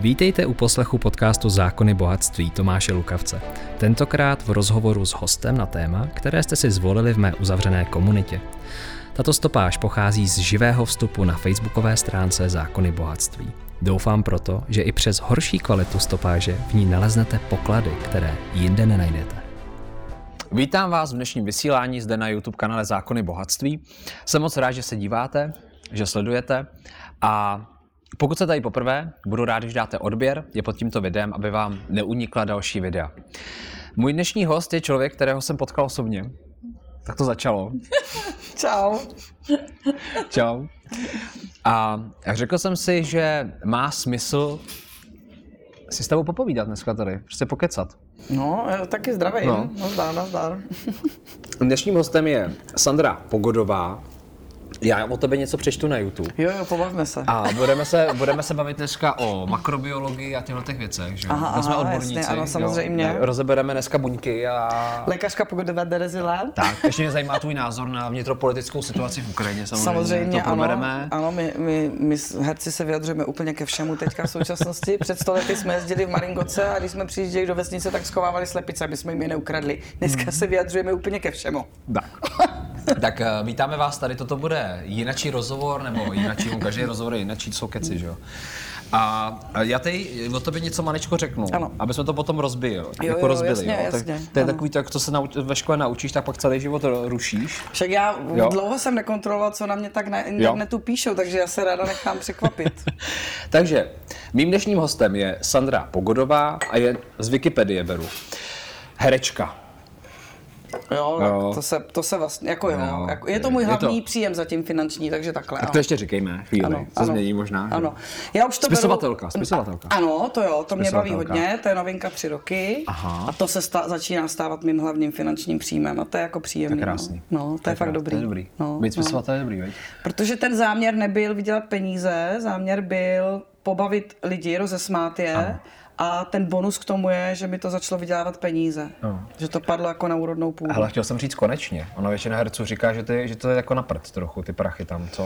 Vítejte u poslechu podcastu Zákony bohatství Tomáše Lukavce. Tentokrát v rozhovoru s hostem na téma, které jste si zvolili v mé uzavřené komunitě. Tato stopáž pochází z živého vstupu na facebookové stránce Zákony bohatství. Doufám proto, že i přes horší kvalitu stopáže v ní naleznete poklady, které jinde nenajdete. Vítám vás v dnešním vysílání zde na YouTube kanále Zákony bohatství. Jsem moc rád, že se díváte, že sledujete a pokud se tady poprvé, budu rád, když dáte odběr, je pod tímto videem, aby vám neunikla další videa. Můj dnešní host je člověk, kterého jsem potkal osobně. Tak to začalo. Čau. Čau. A řekl jsem si, že má smysl si s tebou popovídat dneska tady, prostě pokecat. No, taky zdravím. No. Nazdar, nazdar. Dnešním hostem je Sandra Pogodová, já o tebe něco přečtu na YouTube. Jo, jo, pobavme se. A budeme se, budeme se bavit dneska o makrobiologii a těchto těch věcech, že? Aha, aha, jsme odborníci. Jasně, ano, samozřejmě. Jo. Rozebereme dneska buňky a... Lékařka Pogodová Derezila. Tak, ještě mě zajímá tvůj názor na vnitropolitickou situaci v Ukrajině, samozřejmě. Samozřejmě, to ano, ano my, my, my, herci se vyjadřujeme úplně ke všemu teďka v současnosti. Před sto lety jsme jezdili v Maringoce a když jsme přijížděli do vesnice, tak schovávali slepice, aby jsme jim je neukradli. Dneska hmm. se vyjadřujeme úplně ke všemu. Tak. tak eh, vítáme vás tady, toto bude jinačí rozhovor, nebo jinačí, on každý rozhovor je jinačí, jsou keci, že jo. A já tady o tobě něco manečko řeknu, ano. aby jsme to potom rozbili. Jo, jako jo, rozbili. Jasně, jo. Tak, to je ano. takový, tak co se nauč, ve škole naučíš, tak pak celý život rušíš. Však já jo. dlouho jsem nekontroloval, co na mě tak na internetu jo. píšou, takže já se ráda nechám překvapit. takže mým dnešním hostem je Sandra Pogodová a je z Wikipedie beru. Herečka, Jo, jo. To, se, to se vlastně, jako jo, jo. Jako, je to můj hlavní to... příjem zatím finanční, takže takhle. Tak to ještě říkejme chvíli, ano, co ano. změní možná. Ano. Já už to spisovatelka, beru... spisovatelka. Ano, to jo, to mě baví hodně, to je novinka tři roky Aha. a to se sta- začíná stávat mým hlavním finančním příjmem a to je jako příjemný. To je krásný. No, no to, to je, je fakt dobrý. To je dobrý. No, Být spisovatel no. je dobrý, veď? Protože ten záměr nebyl vydělat peníze, záměr byl pobavit lidi, rozesmát je. Ano a ten bonus k tomu je, že mi to začalo vydělávat peníze. No. Že to padlo jako na úrodnou půdu. Ale chtěl jsem říct konečně. Ono většina herců říká, že, ty, že to je jako na prd trochu, ty prachy tam, co?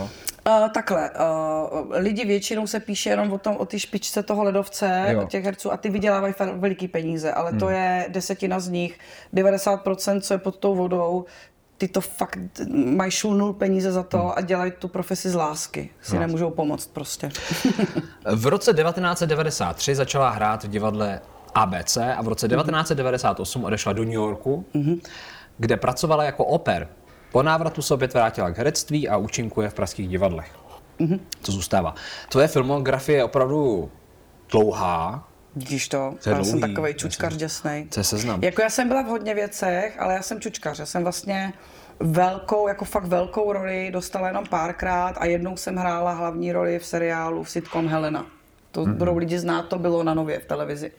Uh, takhle, uh, lidi většinou se píše jenom o tom, o ty špičce toho ledovce, jo. těch herců a ty vydělávají veliký peníze, ale hmm. to je desetina z nich, 90%, co je pod tou vodou, ty to fakt mají šulnul peníze za to hmm. a dělají tu profesi z lásky. Si no. nemůžou pomoct prostě. v roce 1993 začala hrát v divadle ABC a v roce 1998 odešla do New Yorku, mm-hmm. kde pracovala jako oper. Po návratu se opět vrátila k herectví a účinkuje v pražských divadlech. Mm-hmm. Co zůstává. Tvoje filmografie je opravdu dlouhá, Vidíš to, to já jsem takový čučkař děsnej. To je seznam. Jako já jsem byla v hodně věcech, ale já jsem čučkař. Já jsem vlastně velkou, jako fakt velkou roli dostala jenom párkrát a jednou jsem hrála hlavní roli v seriálu v sitcom Helena. To mm-hmm. budou lidi znát, to bylo na nově v televizi.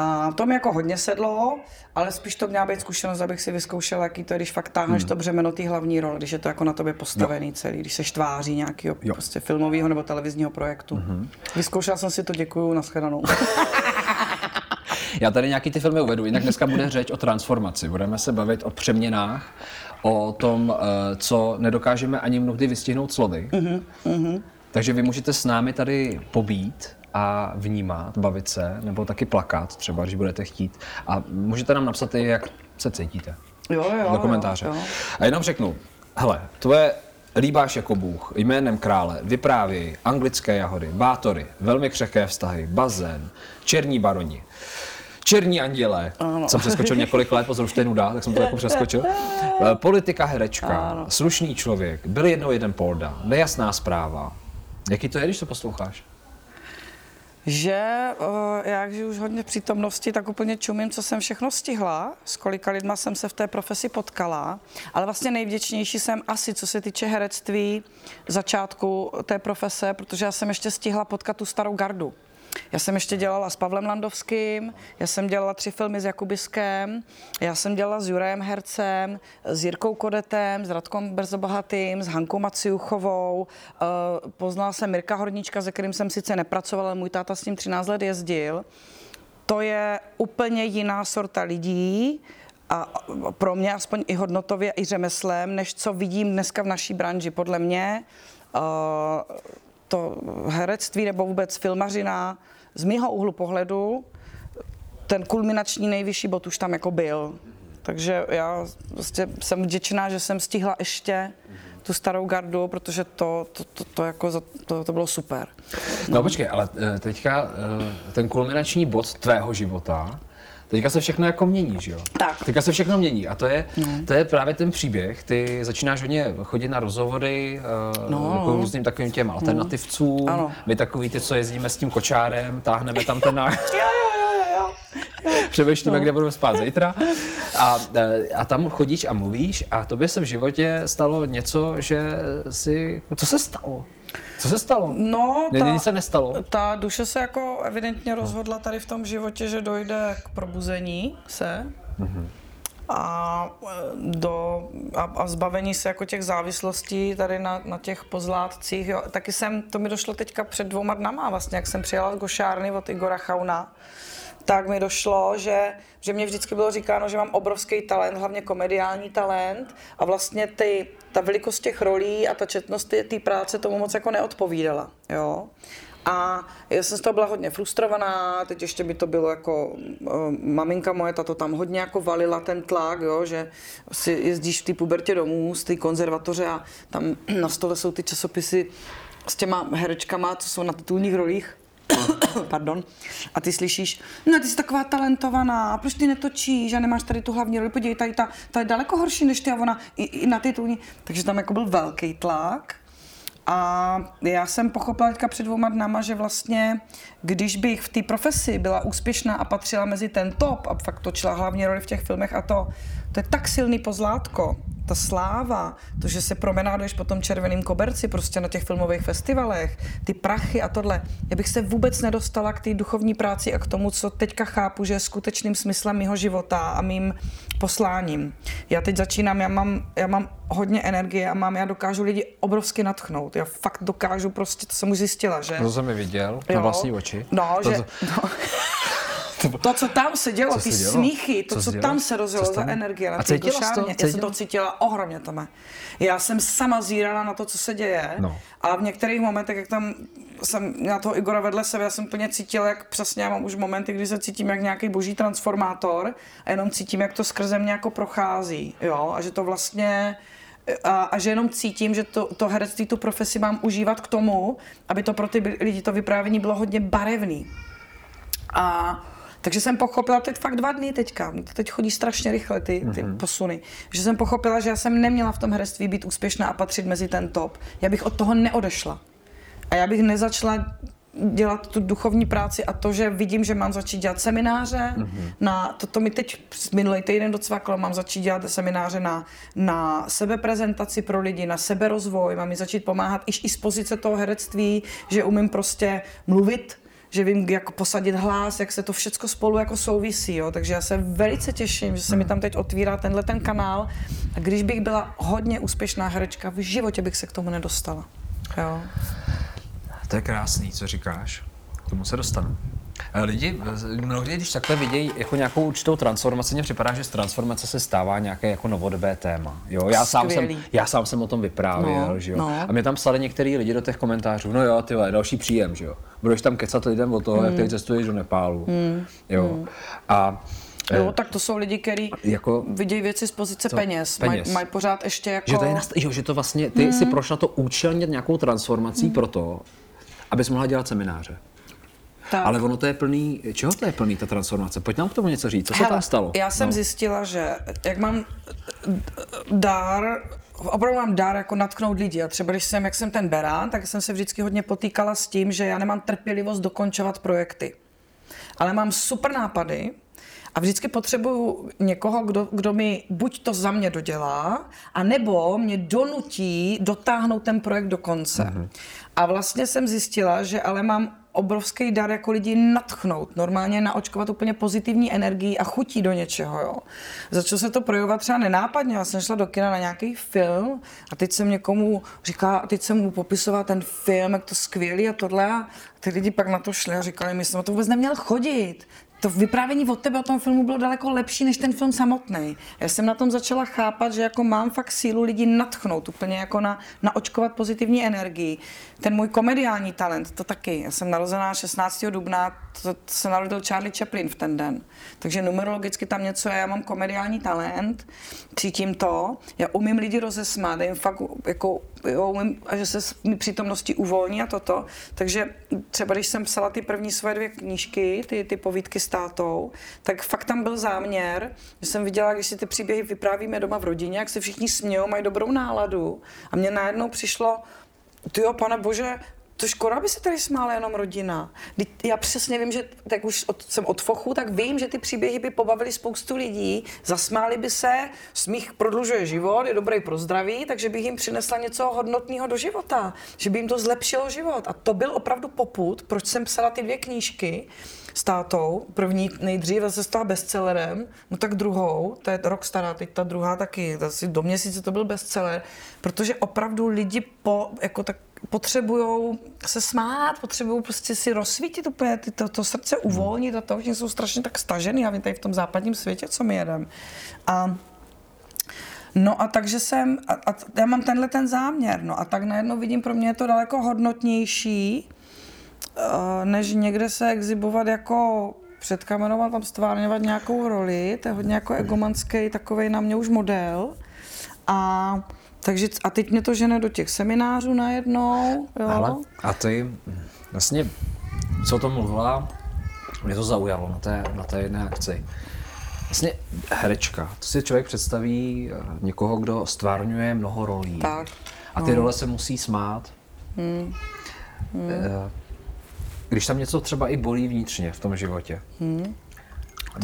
A to mi jako hodně sedlo, ale spíš to měla být zkušenost, abych si vyzkoušela, jaký to je, když fakt táhneš hmm. to břemeno té hlavní role, když je to jako na tobě postavený jo. celý, když se tváří nějakého prostě filmového nebo televizního projektu. Hmm. Vyzkoušela jsem si to, děkuju, nashledanou. Já tady nějaký ty filmy uvedu, jinak dneska bude řeč o transformaci. Budeme se bavit o přeměnách, o tom, eh, co nedokážeme ani mnohdy vystihnout slovy. Mm-hmm. Takže vy můžete s námi tady pobít a vnímat, bavit se, nebo taky plakat třeba, když budete chtít. A můžete nám napsat i, jak se cítíte. Jo, jo, do komentáře. Jo, jo. A jenom řeknu, hele, tvoje líbáš jako Bůh, jménem krále, vyprávěj, anglické jahody, bátory, velmi křehké vztahy, bazén, černí baroni, černí anděle. Ano. Jsem přeskočil několik let, pozor, už to je nuda, tak jsem to jako přeskočil. Politika herečka, ano. slušný člověk, byl jednou jeden polda, nejasná zpráva. Jaký to je, když to posloucháš? Že uh, já, když už hodně přítomnosti, tak úplně čumím, co jsem všechno stihla, s kolika lidma jsem se v té profesi potkala, ale vlastně nejvděčnější jsem asi, co se týče herectví, začátku té profese, protože já jsem ještě stihla potkat tu starou gardu. Já jsem ještě dělala s Pavlem Landovským, já jsem dělala tři filmy s Jakubiskem, já jsem dělala s Jurajem Hercem, s Jirkou Kodetem, s Radkom Brzobohatým, s Hankou Maciuchovou, eh, poznala jsem Mirka Horníčka, se kterým jsem sice nepracovala, ale můj táta s ním 13 let jezdil. To je úplně jiná sorta lidí, a pro mě aspoň i hodnotově, i řemeslem, než co vidím dneska v naší branži. Podle mě uh, to herectví nebo vůbec filmařina z mého úhlu pohledu ten kulminační nejvyšší bod už tam jako byl. Takže já prostě jsem vděčná, že jsem stihla ještě tu starou gardu, protože to, to, to, to, jako, to, to bylo super. No, počkej, ale eh, teďka eh, ten kulminační bod tvého života, Teďka se všechno jako mění, že jo? Tak. Teďka se všechno mění a to je, no. to je právě ten příběh. Ty začínáš hodně chodit na rozhovory uh, no. jako různým takovým těm alternativcům. No. My takový ty, co jezdíme s tím kočárem, táhneme tam ten náš. Přemýšlíme, no. kde budeme spát zítra. A, eh, a tam chodíš a mluvíš a tobě se v životě stalo něco, že si... Co se stalo? Co se stalo? No, ta, Nic se nestalo. Ta duše se jako evidentně rozhodla tady v tom životě, že dojde k probuzení se. Mm-hmm a, e, do, a, a zbavení se jako těch závislostí tady na, na těch pozlátcích. Jo. Taky jsem, to mi došlo teďka před dvouma dnama vlastně, jak jsem přijela z Gošárny od Igora Chauna, tak mi došlo, že, že mě vždycky bylo říkáno, že mám obrovský talent, hlavně komediální talent a vlastně ty, ta velikost těch rolí a ta četnost té práce tomu moc jako neodpovídala. Jo? A já jsem z toho byla hodně frustrovaná, teď ještě by to bylo jako, uh, maminka moje, ta to tam hodně jako valila ten tlak, jo, že si jezdíš v té pubertě domů z té konzervatoře a tam na stole jsou ty časopisy s těma herečkama, co jsou na titulních rolích Pardon. A ty slyšíš, no ty jsi taková talentovaná, proč ty netočíš a nemáš tady tu hlavní roli, podívej, tady ta, ta je daleko horší než ty a ona i, i na titulní. Takže tam jako byl velký tlak. A já jsem pochopila teďka před dvouma dnama, že vlastně, když bych v té profesi byla úspěšná a patřila mezi ten top a fakt točila hlavní roli v těch filmech a to, to je tak silný pozlátko, ta sláva, to, že se promenáduješ po tom červeném koberci prostě na těch filmových festivalech, ty prachy a tohle. Já bych se vůbec nedostala k té duchovní práci a k tomu, co teďka chápu, že je skutečným smyslem mého života a mým posláním. Já teď začínám, já mám, já mám hodně energie a mám, já dokážu lidi obrovsky natchnout. Já fakt dokážu prostě, to jsem už zjistila, že... To jsem mi viděl, na vlastní oči. No, to, že... To... No. To, co tam se dělo, co ty se dělo? smíchy, to, co, co tam se rozjelo za energie na té dušárně, já jsem to cítila ohromně tam. Já jsem sama zírala na to, co se děje no. a v některých momentech, jak tam jsem na toho Igora vedle sebe, já jsem plně cítila, jak přesně já mám už momenty, kdy se cítím jak nějaký boží transformátor a jenom cítím, jak to skrze mě jako prochází, jo, a že to vlastně a, a že jenom cítím, že to, to herectví, tu profesi mám užívat k tomu, aby to pro ty lidi to vyprávění bylo hodně barevný. A takže jsem pochopila, teď fakt dva dny teďka, to teď chodí strašně rychle ty, ty mm-hmm. posuny, že jsem pochopila, že já jsem neměla v tom herectví být úspěšná a patřit mezi ten top. Já bych od toho neodešla. A já bych nezačala dělat tu duchovní práci a to, že vidím, že mám začít dělat semináře, mm-hmm. na, to, to mi teď minulý týden docvaklo, mám začít dělat semináře na, na sebeprezentaci pro lidi, na seberozvoj, mám mi začít pomáhat i, i z pozice toho herectví, že umím prostě mluvit, že vím, jak posadit hlas, jak se to všechno spolu jako souvisí, jo. takže já se velice těším, že se mi tam teď otvírá tenhle ten kanál a když bych byla hodně úspěšná herečka, v životě bych se k tomu nedostala. Jo. To je krásný, co říkáš. K tomu se dostanu. Eh, lidi mnohdy, když takhle vidějí jako nějakou určitou transformaci, mně připadá, že z transformace se stává nějaké jako novodobé téma. Jo? Já, sám jsem, já sám jsem o tom vyprávěl, no, že jo? No. A mě tam psali některý lidi do těch komentářů, no jo, ty další příjem, že jo? Budeš tam kecat lidem o toho, mm. jak ty cestuješ do Nepálu. Mm. Jo. Mm. A Jo, eh, tak to jsou lidi, kteří jako, vidějí věci z pozice to, peněz. peněz. Mají maj pořád ještě jako... Že to, je nast- jo, že to vlastně, ty mm. si prošla to účelně nějakou transformací mm. proto, abys mohla dělat semináře. Tak. Ale ono to je plný, čeho to je plný ta transformace? Pojď nám k tomu něco říct, co Hele, se tam stalo? Já jsem no. zjistila, že jak mám dár, opravdu mám dár jako natknout lidi. A třeba když jsem, jak jsem ten berán, tak jsem se vždycky hodně potýkala s tím, že já nemám trpělivost dokončovat projekty. Ale mám super nápady, a vždycky potřebuju někoho, kdo, kdo mi buď to za mě dodělá, a nebo mě donutí dotáhnout ten projekt do konce. Mm-hmm. A vlastně jsem zjistila, že ale mám obrovský dar jako lidi natchnout, normálně naočkovat úplně pozitivní energii a chutí do něčeho. Jo. Začalo se to projevovat třeba nenápadně. Já jsem šla do kina na nějaký film a teď jsem někomu říká, teď jsem mu popisoval ten film, jak to skvělý a tohle a ty lidi pak na to šli a říkali, my jsme to vůbec neměl chodit to vyprávění od tebe o tom filmu bylo daleko lepší než ten film samotný. Já jsem na tom začala chápat, že jako mám fakt sílu lidi natchnout, úplně jako na, naočkovat pozitivní energii. Ten můj komediální talent, to taky. Já jsem narozená 16. dubna, to, to se narodil Charlie Chaplin v ten den. Takže numerologicky tam něco je, já mám komediální talent, cítím to, já umím lidi rozesmát, jim fakt jako, jo, a že se s mý přítomností uvolní a toto. Takže třeba když jsem psala ty první svoje dvě knížky, ty, ty povídky s tátou, tak fakt tam byl záměr, že jsem viděla, když si ty příběhy vyprávíme doma v rodině, jak se všichni smějou, mají dobrou náladu. A mně najednou přišlo, ty jo, pane bože, to škoda, aby se tady smála jenom rodina. Já přesně vím, že tak už od, jsem od fochu, tak vím, že ty příběhy by pobavily spoustu lidí, zasmáli by se, smích prodlužuje život, je dobrý pro zdraví, takže bych jim přinesla něco hodnotného do života, že by jim to zlepšilo život. A to byl opravdu poput, proč jsem psala ty dvě knížky s tátou. První nejdříve se stala bestsellerem, no tak druhou, to je rok stará, teď ta druhá taky, asi do měsíce to byl bestseller, protože opravdu lidi po, jako tak potřebují se smát, potřebují prostě si rozsvítit úplně ty, to, to srdce uvolnit a to, oni jsou strašně tak stažený a vy tady v tom západním světě, co my jedeme. A No a takže jsem, a, a já mám tenhle ten záměr, no a tak najednou vidím, pro mě je to daleko hodnotnější, uh, než někde se exibovat jako před kamerou a tam stvárňovat nějakou roli, to je hodně jako egomanský takový na mě už model. A takže a teď mě to žene do těch seminářů najednou. Jo. Ale, a ty vlastně, co o tom mluvila, mě to zaujalo na té, na té jedné akci. Vlastně herečka, to si člověk představí eh, někoho, kdo stvárňuje mnoho rolí. Tak. A ty no. role se musí smát. Hmm. Hmm. Když tam něco třeba i bolí vnitřně v tom životě. Hmm.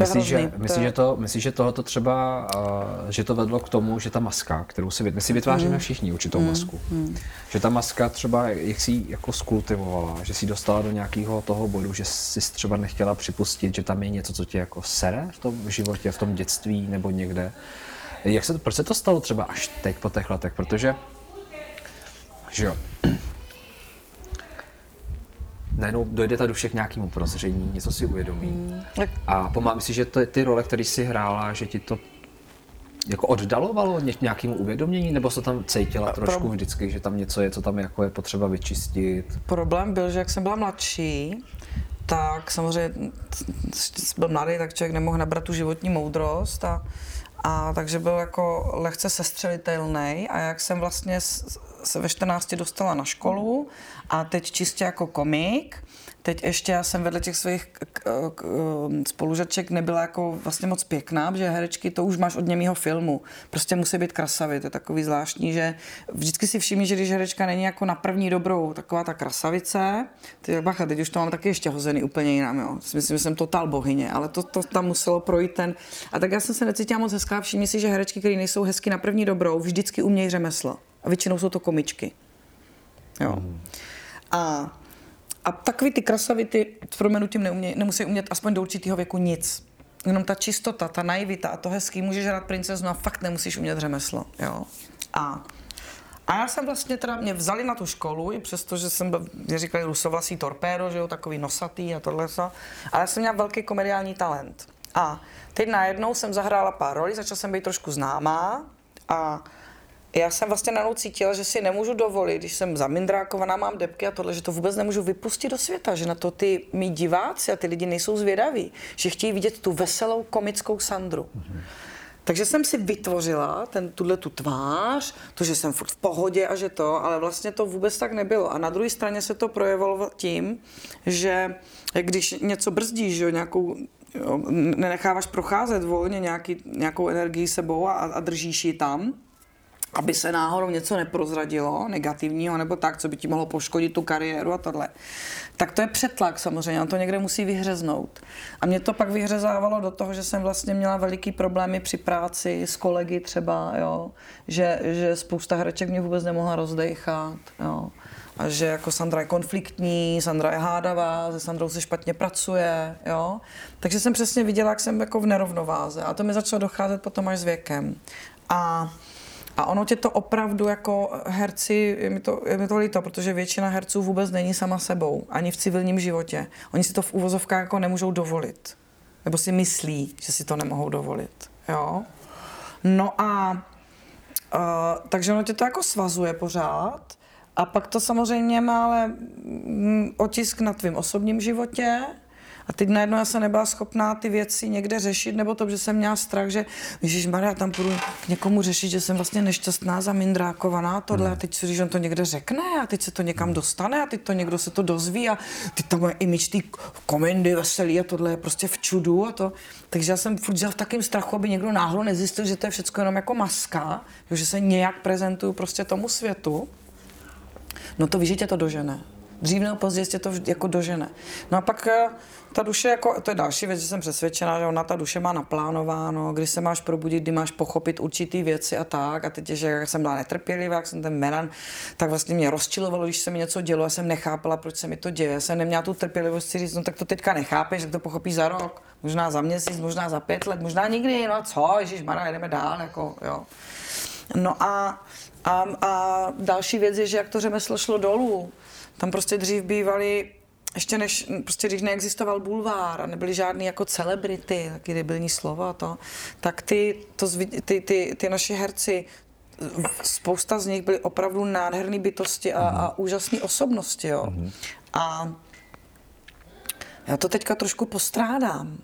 Myslíš, že, myslí, že, to, myslí, že tohoto třeba, uh, že to vedlo k tomu, že ta maska, kterou si, my si vytváříme mm. všichni určitou mm. masku, mm. že ta maska třeba, jak si jako skultivovala, že si dostala do nějakého toho bodu, že si třeba nechtěla připustit, že tam je něco, co tě jako sere v tom životě, v tom dětství nebo někde. Jak se, proč se to stalo třeba až teď po těch letech? Protože, že jo, najednou dojde ta duše k nějakému prozření, něco si uvědomí. Hmm. A pomáhá si, že to, ty role, které si hrála, že ti to jako oddalovalo nějakému uvědomění, nebo se tam cítila trošku Pro... vždycky, že tam něco je, co tam jako je potřeba vyčistit? Problém byl, že jak jsem byla mladší, tak samozřejmě byl mladý, tak člověk nemohl nabrat tu životní moudrost a, a takže byl jako lehce sestřelitelný a jak jsem vlastně se ve 14 dostala na školu a teď čistě jako komik. Teď ještě já jsem vedle těch svých spolužaček nebyla jako vlastně moc pěkná, protože herečky to už máš od němého filmu. Prostě musí být krasavý, to je takový zvláštní, že vždycky si všimni, že když herečka není jako na první dobrou taková ta krasavice, ty bacha, teď už to mám taky ještě hozený úplně jinam, jo. Myslím, že jsem totál bohyně, ale to, to tam muselo projít ten. A tak já jsem se necítila moc hezká, všimni si, že herečky, které nejsou hezky na první dobrou, vždycky umějí řemeslo. A většinou jsou to komičky. Jo. Mm. A, a takový ty krasavity s proměnutím neumě, nemusí umět aspoň do určitého věku nic. Jenom ta čistota, ta naivita a to hezký, můžeš hrát princeznu a fakt nemusíš umět řemeslo. Jo. A a já jsem vlastně teda, mě vzali na tu školu, i přesto, že jsem byl, mě říkali rusovlasý torpédo, že jo, takový nosatý a tohle so. Ale já jsem měla velký komediální talent. A teď najednou jsem zahrála pár roli, začala jsem být trošku známá a já jsem vlastně najednou cítila, že si nemůžu dovolit, když jsem zamindrákovaná, mám depky a tohle, že to vůbec nemůžu vypustit do světa, že na to ty mý diváci a ty lidi nejsou zvědaví, že chtějí vidět tu veselou komickou Sandru. Takže jsem si vytvořila ten, tuhle tu tvář, to, že jsem furt v pohodě a že to, ale vlastně to vůbec tak nebylo. A na druhé straně se to projevilo tím, že když něco brzdíš, že nějakou jo, nenecháváš procházet volně nějaký, nějakou energii sebou a, a držíš ji tam, aby se náhodou něco neprozradilo negativního nebo tak, co by ti mohlo poškodit tu kariéru a tohle. Tak to je přetlak samozřejmě, on to někde musí vyhřeznout. A mě to pak vyhřezávalo do toho, že jsem vlastně měla veliký problémy při práci s kolegy třeba, jo, že, že spousta hereček mě vůbec nemohla rozdechat, jo. A že jako Sandra je konfliktní, Sandra je hádavá, se Sandrou se špatně pracuje, jo. Takže jsem přesně viděla, jak jsem jako v nerovnováze. A to mi začalo docházet potom až s věkem. A a ono tě to opravdu jako herci, je mi to, je mi to líto, protože většina herců vůbec není sama sebou, ani v civilním životě. Oni si to v úvozovkách jako nemůžou dovolit. nebo si myslí, že si to nemohou dovolit. Jo? No a uh, takže ono tě to jako svazuje pořád a pak to samozřejmě má ale mm, otisk na tvém osobním životě, a teď najednou já jsem nebyla schopná ty věci někde řešit, nebo to, že jsem měla strach, že Ježíš Maria, tam půjdu k někomu řešit, že jsem vlastně nešťastná, zamindrákovaná, tohle, a teď si že on to někde řekne, a teď se to někam dostane, a teď to někdo se to dozví, a teď tam moje image ty komendy veselý, a tohle je prostě v čudu, a to. Takže já jsem furt v takém strachu, aby někdo náhodou nezjistil, že to je všechno jenom jako maska, že se nějak prezentuju prostě tomu světu. No to víš, že tě to dožene. Dřív nebo později tě to jako dožene. No a pak eh, ta duše, jako, to je další věc, že jsem přesvědčená, že ona ta duše má naplánováno, kdy se máš probudit, kdy máš pochopit určitý věci a tak. A teď, že jak jsem byla netrpělivá, jak jsem ten meran, tak vlastně mě rozčilovalo, když se mi něco dělo, já jsem nechápala, proč se mi to děje. Já jsem neměla tu trpělivost si říct, no tak to teďka nechápeš, tak to pochopíš za rok, možná za měsíc, možná za pět let, možná nikdy, no co, Ježíš Mara, jdeme dál, jako, jo. No a, a, a další věc je, že jak to řemeslo šlo dolů, tam prostě dřív bývali ještě než, prostě když neexistoval bulvár a nebyly žádný jako celebrity, taky debilní slovo a to, tak ty, to, ty, ty, ty naši herci, spousta z nich byly opravdu nádherné bytosti a, a mhm. úžasné osobnosti, jo. Mm-hmm. A já to teďka trošku postrádám,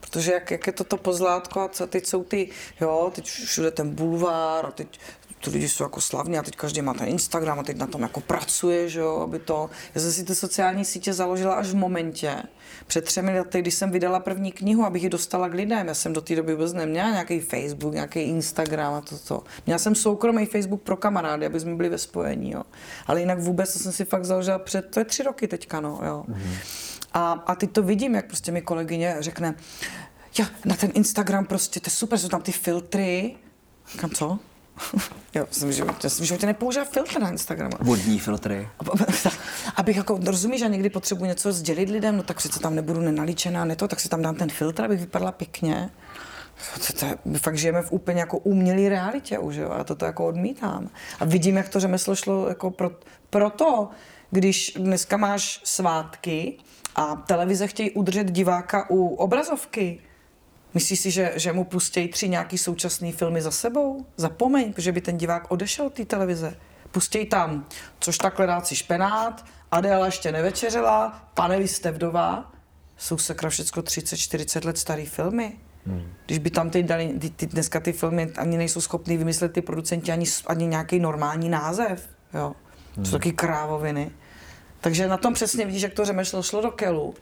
protože jak, jak je to to pozlátko a co, teď jsou ty, jo, teď všude ten bulvár a teď ty lidi jsou jako slavní a teď každý má ten Instagram a teď na tom jako pracuje, že jo, aby to... Já jsem si ty sociální sítě založila až v momentě, před třemi lety, když jsem vydala první knihu, abych ji dostala k lidem. Já jsem do té doby vůbec neměla nějaký Facebook, nějaký Instagram a toto. Měla jsem soukromý Facebook pro kamarády, aby jsme byli ve spojení, jo. Ale jinak vůbec to jsem si fakt založila před, to je tři roky teďka, no, jo. Mm-hmm. A, a teď to vidím, jak prostě mi kolegyně řekne, ja, na ten Instagram prostě, to je super, jsou tam ty filtry. Kam co? jo, jsem, že, já jsem v životě nepoužívá filtr na Instagramu. Vodní filtry. abych jako, rozumíš, že někdy potřebuji něco sdělit lidem, no tak si to tam nebudu nenalíčená, ne to, tak si tam dám ten filtr, abych vypadala pěkně. To, to, my fakt žijeme v úplně jako umělé realitě už, jo, a to jako odmítám. A vidím, jak to řemeslo šlo jako pro, proto, když dneska máš svátky a televize chtějí udržet diváka u obrazovky, Myslíš si, že, že mu pustí tři nějaký současné filmy za sebou? Zapomeň, protože by ten divák odešel od té televize. Pustí tam, což takhle dát si špenát, Adéla ještě nevečeřela, pane, vy jste vdova. Jsou sakra všecko 30-40 let starý filmy. Hmm. Když by tam teď dali, ty, ty, dneska ty filmy ani nejsou schopní vymyslet ty producenti ani, ani nějaký normální název. Jo. Hmm. Jsou taky krávoviny. Takže na tom přesně vidíš, jak to řemeslo šlo do kelu.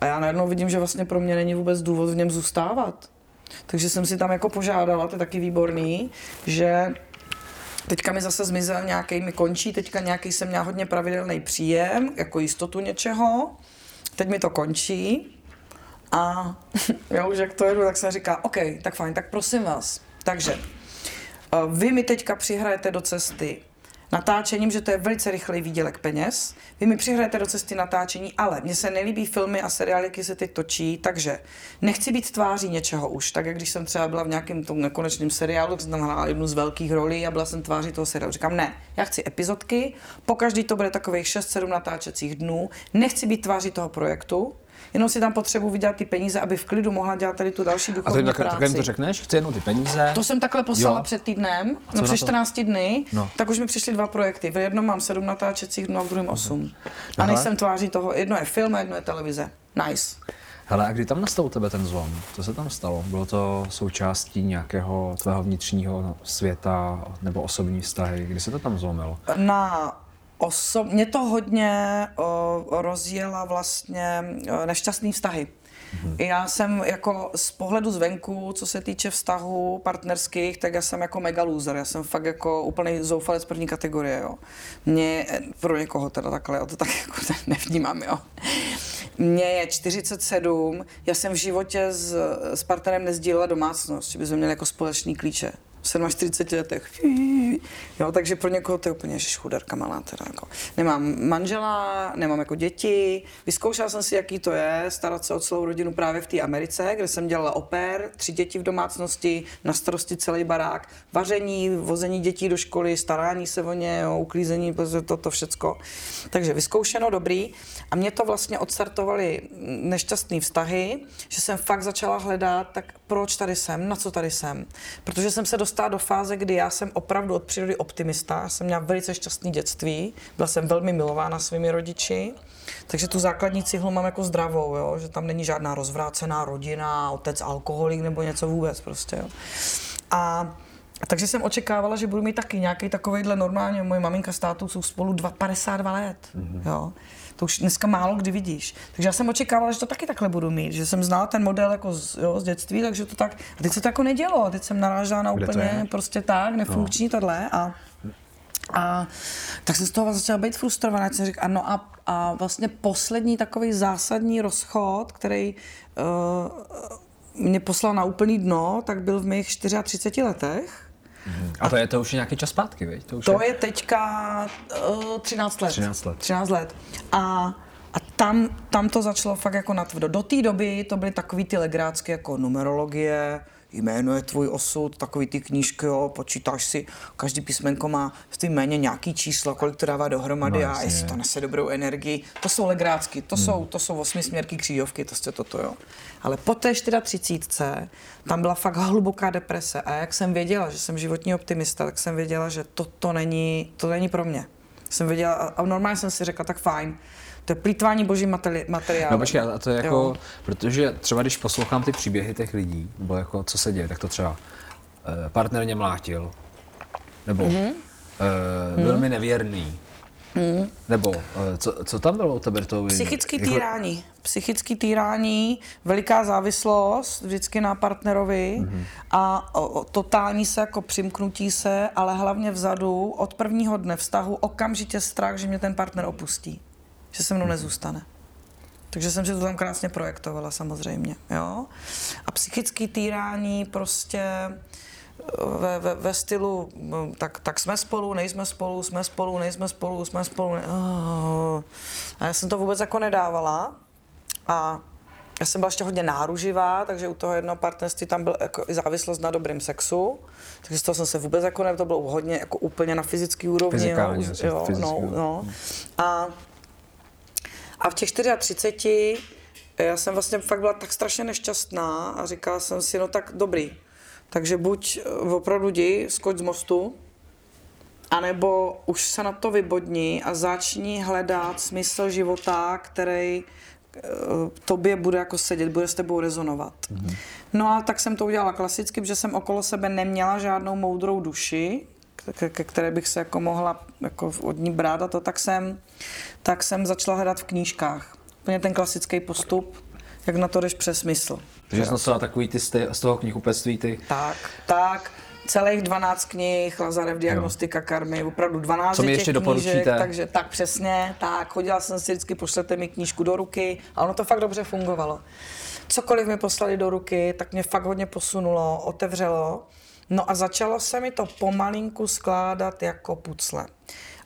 A já najednou vidím, že vlastně pro mě není vůbec důvod v něm zůstávat. Takže jsem si tam jako požádala, to je taky výborný, že teďka mi zase zmizel nějaký, mi končí, teďka nějaký jsem měla hodně pravidelný příjem, jako jistotu něčeho. Teď mi to končí a já už jak to jedu, tak jsem říká, OK, tak fajn, tak prosím vás. Takže eh, vy mi teďka přihrajete do cesty natáčením, že to je velice rychlej výdělek peněz. Vy mi přihrajete do cesty natáčení, ale mně se nelíbí filmy a seriály, které se teď točí, takže nechci být tváří něčeho už. Tak jak když jsem třeba byla v nějakém tom nekonečném seriálu, jsem tam hrála jednu z velkých rolí a byla jsem tváří toho seriálu. Říkám, ne, já chci epizodky, po každý to bude takových 6-7 natáčecích dnů, nechci být tváří toho projektu, jenom si tam potřebuji vydělat ty peníze, aby v klidu mohla dělat tady tu další duchovní A to jim takhle to řekneš? Chci jenom ty peníze? To jsem takhle poslala jo. před týdnem, no před 14 dny, no. tak už mi přišly dva projekty. V jednom mám sedm natáčecích dnů a v druhém osm. A nejsem tváří toho, jedno je film a jedno je televize. Nice. Hele, a kdy tam nastal u tebe ten zlom? Co se tam stalo? Bylo to součástí nějakého tvého vnitřního světa nebo osobní vztahy? Kdy se to tam zlomilo? Na oso- mě to hodně o, rozjela vlastně nešťastný vztahy. Mm-hmm. Já jsem jako z pohledu zvenku, co se týče vztahu partnerských, tak já jsem jako mega loser. Já jsem fakt jako úplný zoufalec první kategorie, jo. Mě, pro někoho teda takhle, já to tak jako nevnímám, jo. Mně je 47, já jsem v životě s, s partnerem nezdílela domácnost, že bychom měli jako společný klíče. 47 letech. Jo, takže pro někoho to je úplně ježiš, chuderka malá. Teda, jako. Nemám manžela, nemám jako děti. Vyzkoušela jsem si, jaký to je, starat se o celou rodinu právě v té Americe, kde jsem dělala oper, tři děti v domácnosti, na starosti celý barák, vaření, vození dětí do školy, starání se o ně, jo, uklízení, to, to všecko. Takže vyzkoušeno, dobrý. A mě to vlastně odstartovaly nešťastné vztahy, že jsem fakt začala hledat, tak proč tady jsem, na co tady jsem. Protože jsem se dostala do fáze, kdy já jsem opravdu od přírody optimista, jsem měla velice šťastné dětství, byla jsem velmi milována svými rodiči, takže tu základní cihlu mám jako zdravou, jo? že tam není žádná rozvrácená rodina, otec alkoholik nebo něco vůbec prostě. Jo? A takže jsem očekávala, že budu mít taky nějaký takovýhle normálně, moje maminka s tátou jsou spolu dva, 52 let, mm-hmm. jo. To už dneska málo kdy vidíš. Takže já jsem očekávala, že to taky takhle budu mít, že jsem znala ten model jako z, jo, z dětství, takže to tak, a teď se to jako nedělo, teď jsem narážela na Kde úplně prostě tak, nefunkční no. tohle a a tak jsem z toho začala být frustrovaná, jsem řekla, no a, a vlastně poslední takový zásadní rozchod, který uh, mě poslal na úplný dno, tak byl v mých 34 letech. A to je to už je nějaký čas zpátky, viď? To už To je teďka uh, 13 let. 13 let. 13 let. A, a tam, tam to začalo fakt jako natvrdo. Do té doby to byly takový ty legrácky jako numerologie, jméno je tvůj osud, takový ty knížky, jo, počítáš si, každý písmenko má v tom jméně nějaký číslo, kolik to dává dohromady No, a jestli to nese dobrou energii. To jsou legrácky, to, hmm. jsou, to jsou osmisměrky křížovky, to jste toto, jo. Ale po té 34 tam byla fakt hluboká deprese a jak jsem věděla, že jsem životní optimista, tak jsem věděla, že toto není, to není pro mě. Jsem věděla, a normálně jsem si řekla, tak fajn, to je plýtvání božím materi- materiálem. No počkej, a to je jako, Jo. protože třeba když poslouchám ty příběhy těch lidí, nebo jako co se děje, tak to třeba eh, partner mě mlátil, nebo Mhm. mm-hmm. eh, byl mi nevěrný, mm. nebo eh, co, co tam bylo u tebe? To, Psychický jako- týrání. Psychický týrání, veliká závislost vždycky na partnerovi mm-hmm. a o, o, totální se jako přimknutí se, ale hlavně vzadu od prvního dne vztahu okamžitě strach, že mě ten partner opustí, že se mnou nezůstane. Takže jsem si to tam krásně projektovala samozřejmě. Jo? A psychický týrání prostě ve, ve, ve stylu, mm, tak, tak jsme spolu, nejsme spolu, jsme spolu, nejsme spolu, jsme spolu. Ne... Oh. A já jsem to vůbec jako nedávala. A já jsem byla ještě hodně náruživá, takže u toho jednoho partnerství tam byl jako i závislost na dobrém sexu. Takže z toho jsem se vůbec jako ne, to bylo hodně jako úplně na fyzický úrovni. Fyzikálně, jo, asi jo, fyzicky, no, jo. no. A a v těch 34 já jsem vlastně fakt byla tak strašně nešťastná a říkala jsem si, no tak dobrý, takže buď eh, opravdu jdi, skoč z mostu, anebo už se na to vybodni a začni hledat smysl života, který eh, tobě bude jako sedět, bude s tebou rezonovat. Mm-hmm. No a tak jsem to udělala klasicky, protože jsem okolo sebe neměla žádnou moudrou duši, ke, které bych se jako mohla jako od ní brát a to, tak jsem, tak jsem začala hledat v knížkách. Úplně ten klasický postup, jak na to jdeš přes smysl. Takže jsem dostala takový ty z, toho knihkupectví, ty, Tak, tak. Celých 12 knih, Lazarev diagnostika karmy, opravdu 12 Co mi ještě knížek, takže tak přesně, tak, chodila jsem si vždycky, pošlete mi knížku do ruky a ono to fakt dobře fungovalo. Cokoliv mi poslali do ruky, tak mě fakt hodně posunulo, otevřelo. No a začalo se mi to pomalinku skládat jako pucle.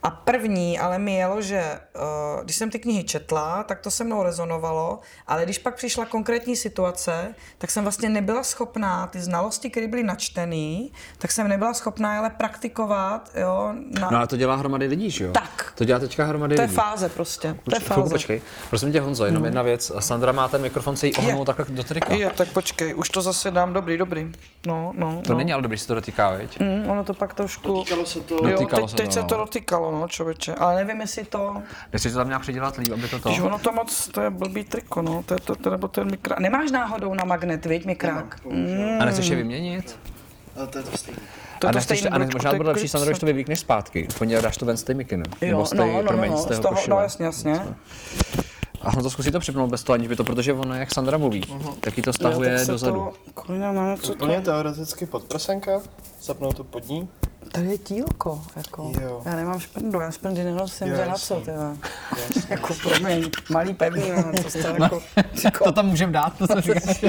A první ale mi jelo, že uh, když jsem ty knihy četla, tak to se mnou rezonovalo, ale když pak přišla konkrétní situace, tak jsem vlastně nebyla schopná ty znalosti, které byly načtené, tak jsem nebyla schopná je ale praktikovat, jo, na... No ale to dělá hromady lidí, že jo? Tak. To dělá teďka hromady to je lidí. fáze prostě, to je chvilku fáze. počkej. Prosím tě, Honzo, jenom jedna věc. Sandra má ten mikrofon, se jí ohnul Je. takhle do trika. Jo, tak počkej, už to zase dám dobrý, dobrý. No, no, To no. není ale dobrý, že se to dotýká, viď? Mm, ono to pak trošku... Dotýkalo se to. Jo, Dotýkalo teď, se teď to, se no. to dotýkalo, no, člověče. Ale nevím, jestli to... Nechceš to tam nějak předělat líp, aby to to? Když ono to moc, to je blbý triko, no, to je to, to nebo ten mikrák. Nemáš náhodou na magnet, viď, mikrák? Bohužel. A nechceš je vyměnit? Ale to je to stejné. To a to nechceš, stejný a možná to to bude lepší, Sandro, když to vyvíkneš zpátky. Pondělí dáš to ven z té mikiny. Jo, z té, no, no, no, promiň, no, z z tého toho, košile. no, jasně, jasně. A Honzo, zkusí to připnout bez toho, aniž by to, protože ono, jak Sandra mluví, tak jí to Jo, stahuje tak se dozadu. To, kurňa, no, co to? Úplně teoreticky podprsenka, zapnout to pod ní. Tady je tílko, jako. Jo. Já nemám šprndu, já šprndy nenosím, že na co. Jasně. Jako promiň, malý pevný, no, co jste jako... To tam můžeme dát, to co říkáš.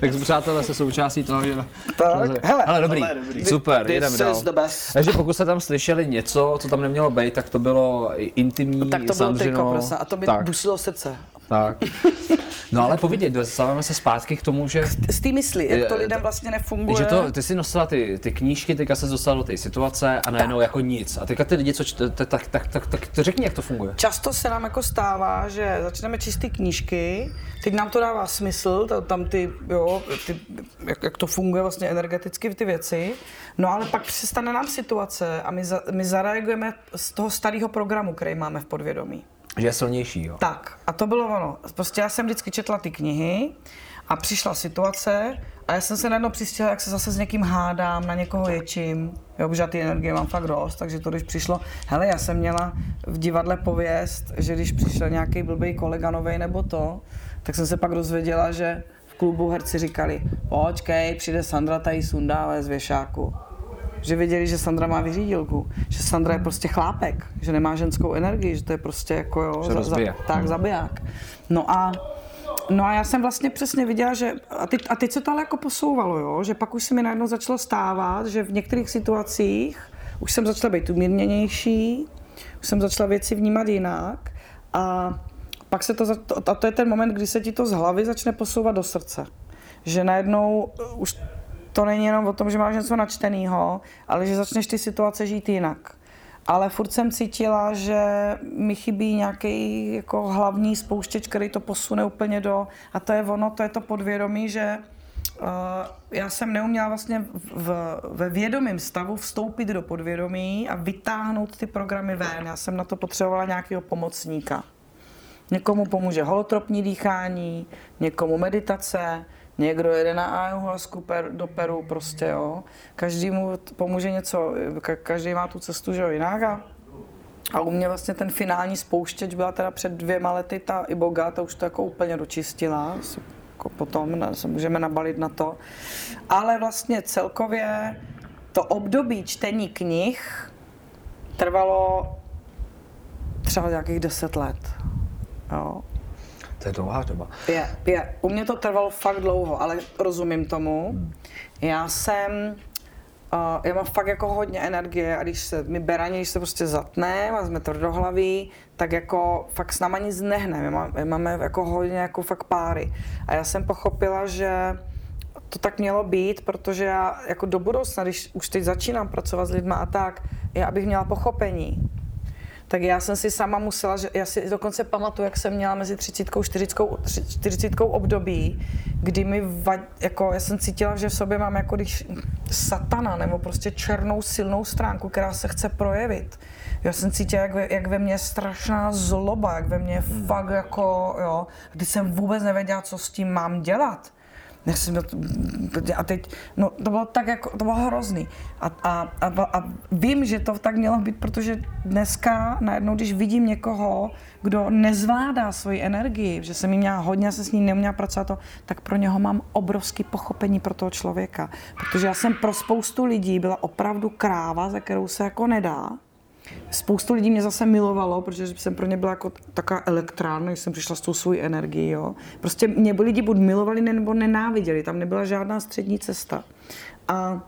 tak přátelé se součástí toho, že... Tak, hele, hele, dobrý, Tohle je dobrý. super, This jedeme is dál. Takže pokud jste tam slyšeli něco, co tam nemělo být, tak to bylo intimní, Tak to bylo triko, prostě, a to by tak, dusilo srdce. tak. No ale povědět, dostáváme se zpátky k tomu, že Z té mysli, jak to Je- lidem vlastně nefunguje. že to, ty jsi nosila ty, ty knížky, teďka se dostala do té situace a najednou jako nic. A teďka ty lidi, co čte, tak, tak, tak, tak, tak to řekni, jak to funguje. Často se nám jako stává, že začneme číst ty knížky, teď nám to dává smysl, ta- tam ty, jo, ty, jak, jak to funguje vlastně energeticky ty věci, no ale pak přestane nám situace a my, za, my zareagujeme z toho starého programu, který máme v podvědomí. Že je silnější, jo. Tak, a to bylo ono. Prostě já jsem vždycky četla ty knihy a přišla situace a já jsem se najednou přistihla, jak se zase s někým hádám, na někoho ječím, jo, protože ty energie mám fakt dost, takže to když přišlo, hele, já jsem měla v divadle pověst, že když přišel nějaký blbý kolega novej nebo to, tak jsem se pak dozvěděla, že v klubu herci říkali, počkej, přijde Sandra tady sundá z věšáku. Že věděli, že Sandra má vyřídilku, že Sandra je prostě chlápek, že nemá ženskou energii, že to je prostě jako jo, Že rozbije. tak, zabiják. No a No a já jsem vlastně přesně viděla, že a teď, a teď se to ale jako posouvalo, jo? že pak už se mi najednou začalo stávat, že v některých situacích už jsem začala být umírněnější, už jsem začala věci vnímat jinak a pak se to, za- to, a to je ten moment, kdy se ti to z hlavy začne posouvat do srdce. Že najednou uh, už to není jenom o tom, že máš něco načtenýho, ale že začneš ty situace žít jinak. Ale furt jsem cítila, že mi chybí nějaký jako hlavní spouštěč, který to posune úplně do... A to je ono, to je to podvědomí, že uh, já jsem neuměla vlastně v, ve vědomém stavu vstoupit do podvědomí a vytáhnout ty programy ven. Já jsem na to potřebovala nějakého pomocníka. Někomu pomůže holotropní dýchání, někomu meditace, někdo jede na ayahuasku per, do Peru prostě, jo. Každý mu t- pomůže něco, ka- každý má tu cestu, že jo, jinak a, a u mě vlastně ten finální spouštěč byla teda před dvěma lety ta Iboga, ta už to jako úplně dočistila, jako potom na- se můžeme nabalit na to. Ale vlastně celkově to období čtení knih trvalo třeba nějakých deset let. Jo. To je dlouhá doba. Je, je. U mě to trvalo fakt dlouho, ale rozumím tomu. Já jsem, uh, já mám fakt jako hodně energie a když se mi beraně, když se prostě zatne a jsme tvrdohlaví, tak jako fakt s náma nic nehne. My máme, my máme jako hodně jako fakt páry. A já jsem pochopila, že to tak mělo být, protože já jako do budoucna, když už teď začínám pracovat s lidma a tak, já abych měla pochopení, tak já jsem si sama musela, že já si dokonce pamatuju, jak jsem měla mezi 30 a 40, 40 období, kdy mi, va, jako já jsem cítila, že v sobě mám jako když satana, nebo prostě černou silnou stránku, která se chce projevit. Já jsem cítila, jak ve, jak ve mně je strašná zloba, jak ve mně je fakt jako, jo, když jsem vůbec nevěděla, co s tím mám dělat. Já jsem a teď, no to bylo tak jako, to bylo hrozný. A, a, a, a vím, že to tak mělo být, protože dneska najednou, když vidím někoho, kdo nezvládá svoji energii, že jsem jí měla hodně, já jsem s ní neuměla pracovat, to, tak pro něho mám obrovský pochopení pro toho člověka. Protože já jsem pro spoustu lidí byla opravdu kráva, za kterou se jako nedá. Spoustu lidí mě zase milovalo, protože jsem pro ně byla jako taková elektrárna, když jsem přišla s tou svou energií. Jo. Prostě mě lidi buď milovali nebo nenáviděli, tam nebyla žádná střední cesta. A,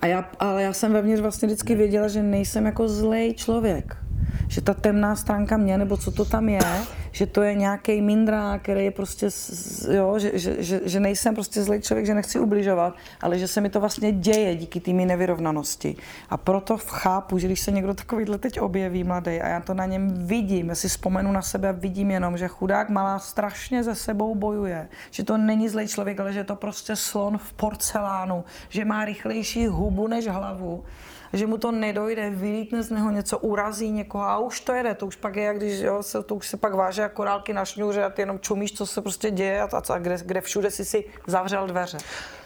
a já, ale já jsem vevnitř vlastně vždycky věděla, že nejsem jako zlej člověk. Že ta temná stránka mě, nebo co to tam je, že to je nějaký mindrá, který je prostě, jo, že, že, že, že nejsem prostě zlej člověk, že nechci ubližovat, ale že se mi to vlastně děje díky té mý nevyrovnanosti. A proto chápu, že když se někdo takovýhle teď objeví mladý a já to na něm vidím, já si vzpomenu na sebe a vidím jenom, že chudák malá strašně ze sebou bojuje, že to není zlej člověk, ale že je to prostě slon v porcelánu, že má rychlejší hubu než hlavu, že mu to nedojde, vylítne z něho něco, urazí někoho a už to jede. To už pak je, jak když jo, se, to už se pak váže jako korálky na šňůře a ty jenom čumíš, co se prostě děje a, a, a kde, kde všude si si zavřel dveře.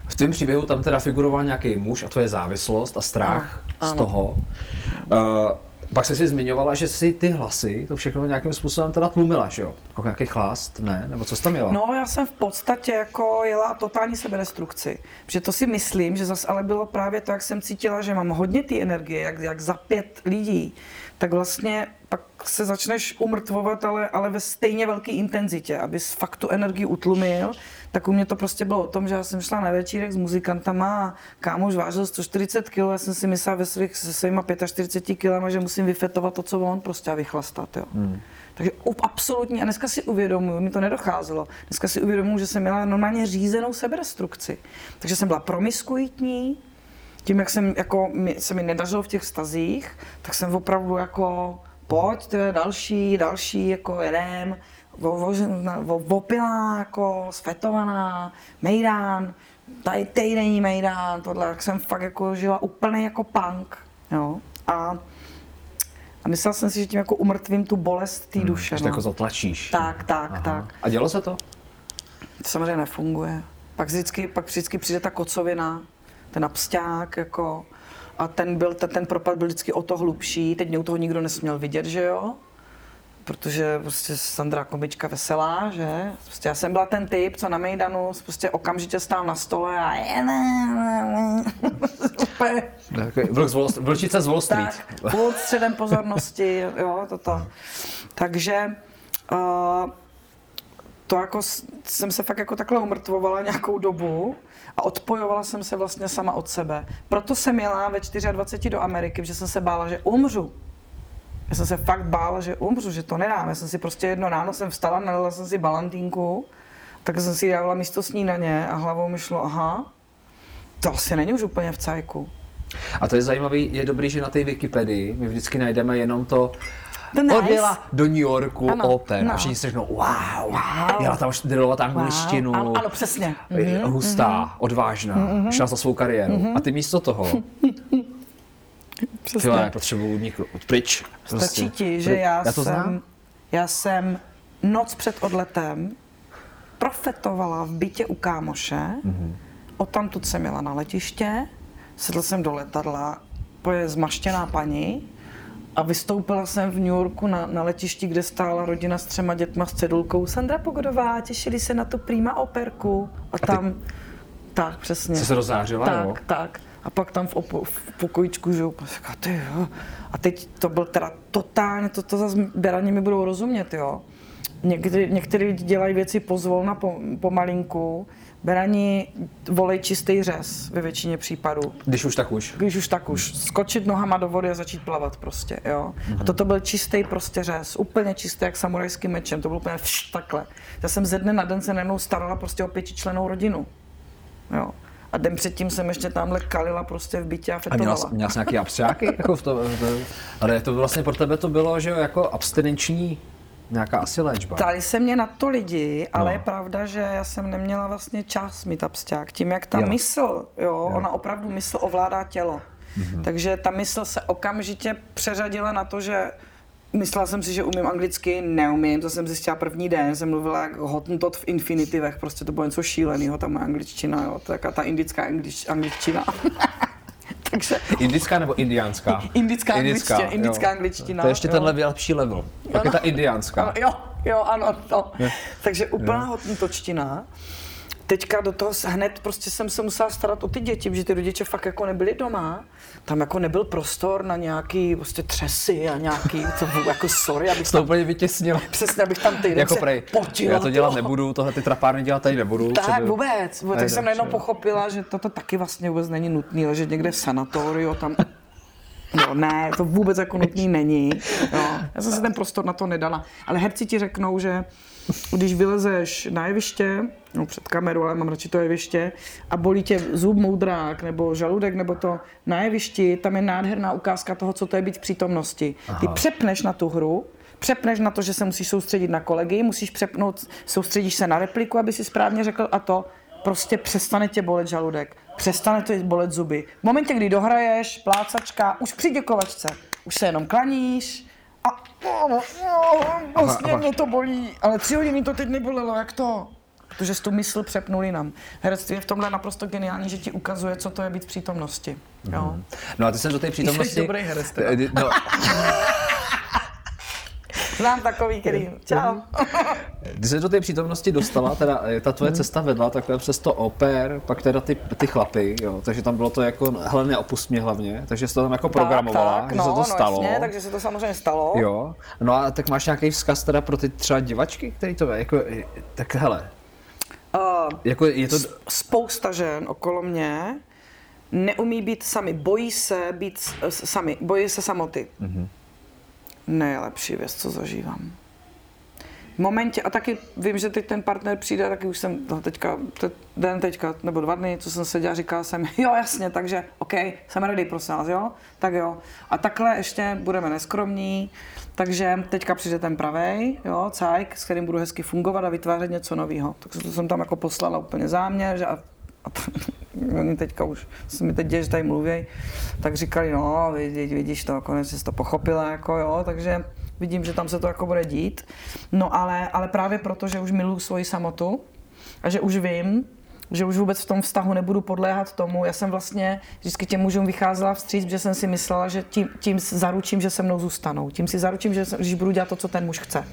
V tvém příběhu tam teda figuroval nějaký muž a to je závislost a strach Ano, z ano. toho. Uh, Pak jsi si zmiňovala, že si ty hlasy, to všechno nějakým způsobem teda tlumila, že jo? Jako nějaký chlast, ne? Nebo co jsi tam jela? No, já jsem v podstatě jako jela totální sebedestrukci. Protože to si myslím, že zase ale bylo právě to, jak jsem cítila, že mám hodně ty energie, jak, jak za pět lidí, tak vlastně pak se začneš umrtvovat, ale, ale ve stejně velké intenzitě, abys fakt tu energii utlumil. Tak u mě to prostě bylo o tom, že já jsem šla na večírek s muzikantama a kámoš vážil 140 kg, já jsem si myslela ve svých, se svýma 45 kg, že musím vyfetovat to, co on prostě a vychlastat. Jo. Hmm. Takže absolutně, a dneska si uvědomuji, mi to nedocházelo, dneska si uvědomuji, že jsem měla normálně řízenou sebedestrukci. Takže jsem byla promiskuitní, tím, jak jsem, jako, mi, se mi nedařilo v těch stazích, tak jsem opravdu jako, pojď, to je další, další, jako jedem, opilá, jako svetovaná, mejdán, tady týdenní mejdán, tohle, jak jsem fakt jako žila úplně jako punk, jo. A, a myslela jsem si, že tím jako umrtvím tu bolest té hmm, duše. Že no. jako zatlačíš. Tak, tak, Aha. tak. A dělo se to? To samozřejmě nefunguje. Pak vždycky, pak vždycky přijde ta kocovina, ten absťák, jako, a ten, byl, ten, ten propad byl vždycky o to hlubší, teď mě u toho nikdo nesměl vidět, že jo, protože prostě Sandra Komička veselá, že? Prostě já jsem byla ten typ, co na Mejdanu prostě okamžitě stál na stole a Vlčice z Wall Street. Tak, středem pozornosti, jo, toto. Takže uh, to jako jsem se fakt jako takhle umrtvovala nějakou dobu a odpojovala jsem se vlastně sama od sebe. Proto jsem jela ve 24 do Ameriky, protože jsem se bála, že umřu. Já jsem se fakt bála, že umřu, že to nedám. Já jsem si prostě jedno ráno jsem vstala, nalila jsem si balantínku, tak jsem si dávala místo snídaně a hlavou mi šlo, aha, to asi není už úplně v cajku. A to je zajímavé, je dobrý, že na té Wikipedii my vždycky najdeme jenom to, nice. odjela do New Yorku Ano, open no. a všichni si řeknou, wow, Wow. jela tam drillovat angličtinu, Ano, ano, přesně. hustá, odvážná, šla za svou kariéru. A ty místo toho, Přesně. ty potřebuji uniknout pryč. Prostě. Stačí ti, že já, já to jsem, znám. já jsem noc před odletem profetovala v bytě u kámoše, mm-hmm. odtamtud jsem jela na letiště, sedl jsem do letadla, je zmaštěná paní a vystoupila jsem v New Yorku na, na letišti, kde stála rodina s třema dětma s cedulkou Sandra Pogodová, těšili se na tu prýma operku a tam, tak přesně. Jsi se rozářila, tak, jo? tak. A pak tam v, opo, v pokojičku, že jo, říká, ty jo. A teď to byl teda totálně, to, to zase beraně mi budou rozumět, jo. Někdy, některý lidi dělají věci pozvolna, po, pomalinku. Berani volej čistý řez ve většině případů. Když už tak už. Když už tak už, skočit nohama do vody a začít plavat prostě, jo. A toto byl čistý prostě řez, úplně čistý, jak samurajským mečem, to bylo úplně vš, takhle. Já jsem ze dne na den se najednou starala prostě o pětičlenou rodinu, jo. A den předtím jsem ještě tamhle kalila prostě v bytě a A fetovala. měla, jsi- měla jsi nějaký abstřáky? jako v to, v to, ale to vlastně pro tebe to bylo, že jo, jako abstinenční nějaká asi léčba. Ptali se mě na to lidi, ale No. je pravda, že já jsem neměla vlastně čas mít absťák. Tím, jak ta Jo. mysl, jo, ona opravdu mysl ovládá tělo. Mhm. Takže ta mysl se okamžitě přeřadila na to, že myslela jsem si, že umím anglicky, neumím, to jsem zjistila první den, jsem mluvila jak hottentot v infinitivech, prostě to bylo něco šíleného, ta moje angličtina, jo, taková ta indická anglič, angličtina. Takže Indická nebo indiánská? Indická angličtina, jo. indická angličtina, To je ještě jo. tenhle lepší level. Pak je ta indiánská. Jo, jo, ano, to. Takže úplná hotntočtina. Teďka do toho hned prostě jsem se musela starat o ty děti, protože ty rodiče fakt jako nebyli doma. Tam jako nebyl prostor na nějaký prostě třesy a nějaký, to bylo jako sorry, abych To tam, úplně vytěsnilo. přesně, abych tam týden Jako prej, potila, já to dělat jo. nebudu, tohle ty trapárny dělat tady nebudu. Tak třeba- vůbec, vůbec. tak jsem najednou že pochopila, že toto taky vlastně vůbec není nutné, ležet někde v sanatoriu, tam No ne, to vůbec jako nutný není. Jo. Já jsem si ten prostor na to nedala. Ale herci ti řeknou, že když vylezeš na jeviště, no před kameru, ale mám radši to jeviště, a bolí tě zub moudrák, nebo žaludek, nebo to na jevišti, tam je nádherná ukázka toho, co to je být v přítomnosti. Ty přepneš na tu hru, přepneš na to, že se musíš soustředit na kolegy, musíš přepnout, soustředíš se na repliku, aby si správně řekl a to, prostě přestane tě bolet žaludek, přestane tě bolet zuby. V momentě, kdy dohraješ, plácačka, už při děkovačce, už se jenom klaníš vlastně aha. mě to bolí, ale tři hodiny to teď nebolelo, jak to? protože jsi tu mysl přepnul jinam. Herectví je v tomhle naprosto geniální, že ti ukazuje, co to je být v přítomnosti. Jo? No a ty jsem do té přítomnosti... Jsi dobrý herec No, Znám takový, který... Čau. Když se do té přítomnosti dostala, teda eh, ta tvoje cesta vedla takhle přes to oper, pak teda ty, ty chlapy, jo, takže tam bylo to jako, hele neopust mě hlavně, takže jsi to tam jako programovala, tak, že no, se to no, stalo. Jasně, takže se to samozřejmě stalo. Jo, no a tak máš nějaký vzkaz teda pro ty třeba divačky, který to jako, eh, tak hele, Uh, jako je to, spousta žen okolo mě neumí být sami, bojí se být sami, bojí se samoty. Mm-hmm. Nejlepší věc, co zažívám. V momentě, a taky vím, že teď ten partner přijde, taky už jsem no, teďka, te, den teďka, nebo dva dny, co jsem seděla, říkala jsem, jo jasně, takže OK, jsem ready, prosím vás, jo? Tak jo. A takhle ještě budeme neskromní, takže teďka přijde ten pravej, jo, cajk, s kterým budu hezky fungovat a vytvářet něco nového. Takže to jsem tam jako poslala úplně záměr, že a, a t- oni teďka už, se mi teď děje, že tady mluví, tak říkali, no, vidíš, vidíš to, konec jsi to pochopila, jako jo, takže vidím, že tam se to jako bude dít. No ale, ale právě proto, že už miluju svoji samotu a že už vím, že už vůbec v tom vztahu nebudu podléhat tomu. Já jsem vlastně vždycky těm mužům vycházela vstříc, že jsem si myslela, že tím, tím zaručím, že se mnou zůstanou. Tím si zaručím, že když budu dělat to, co ten muž chce.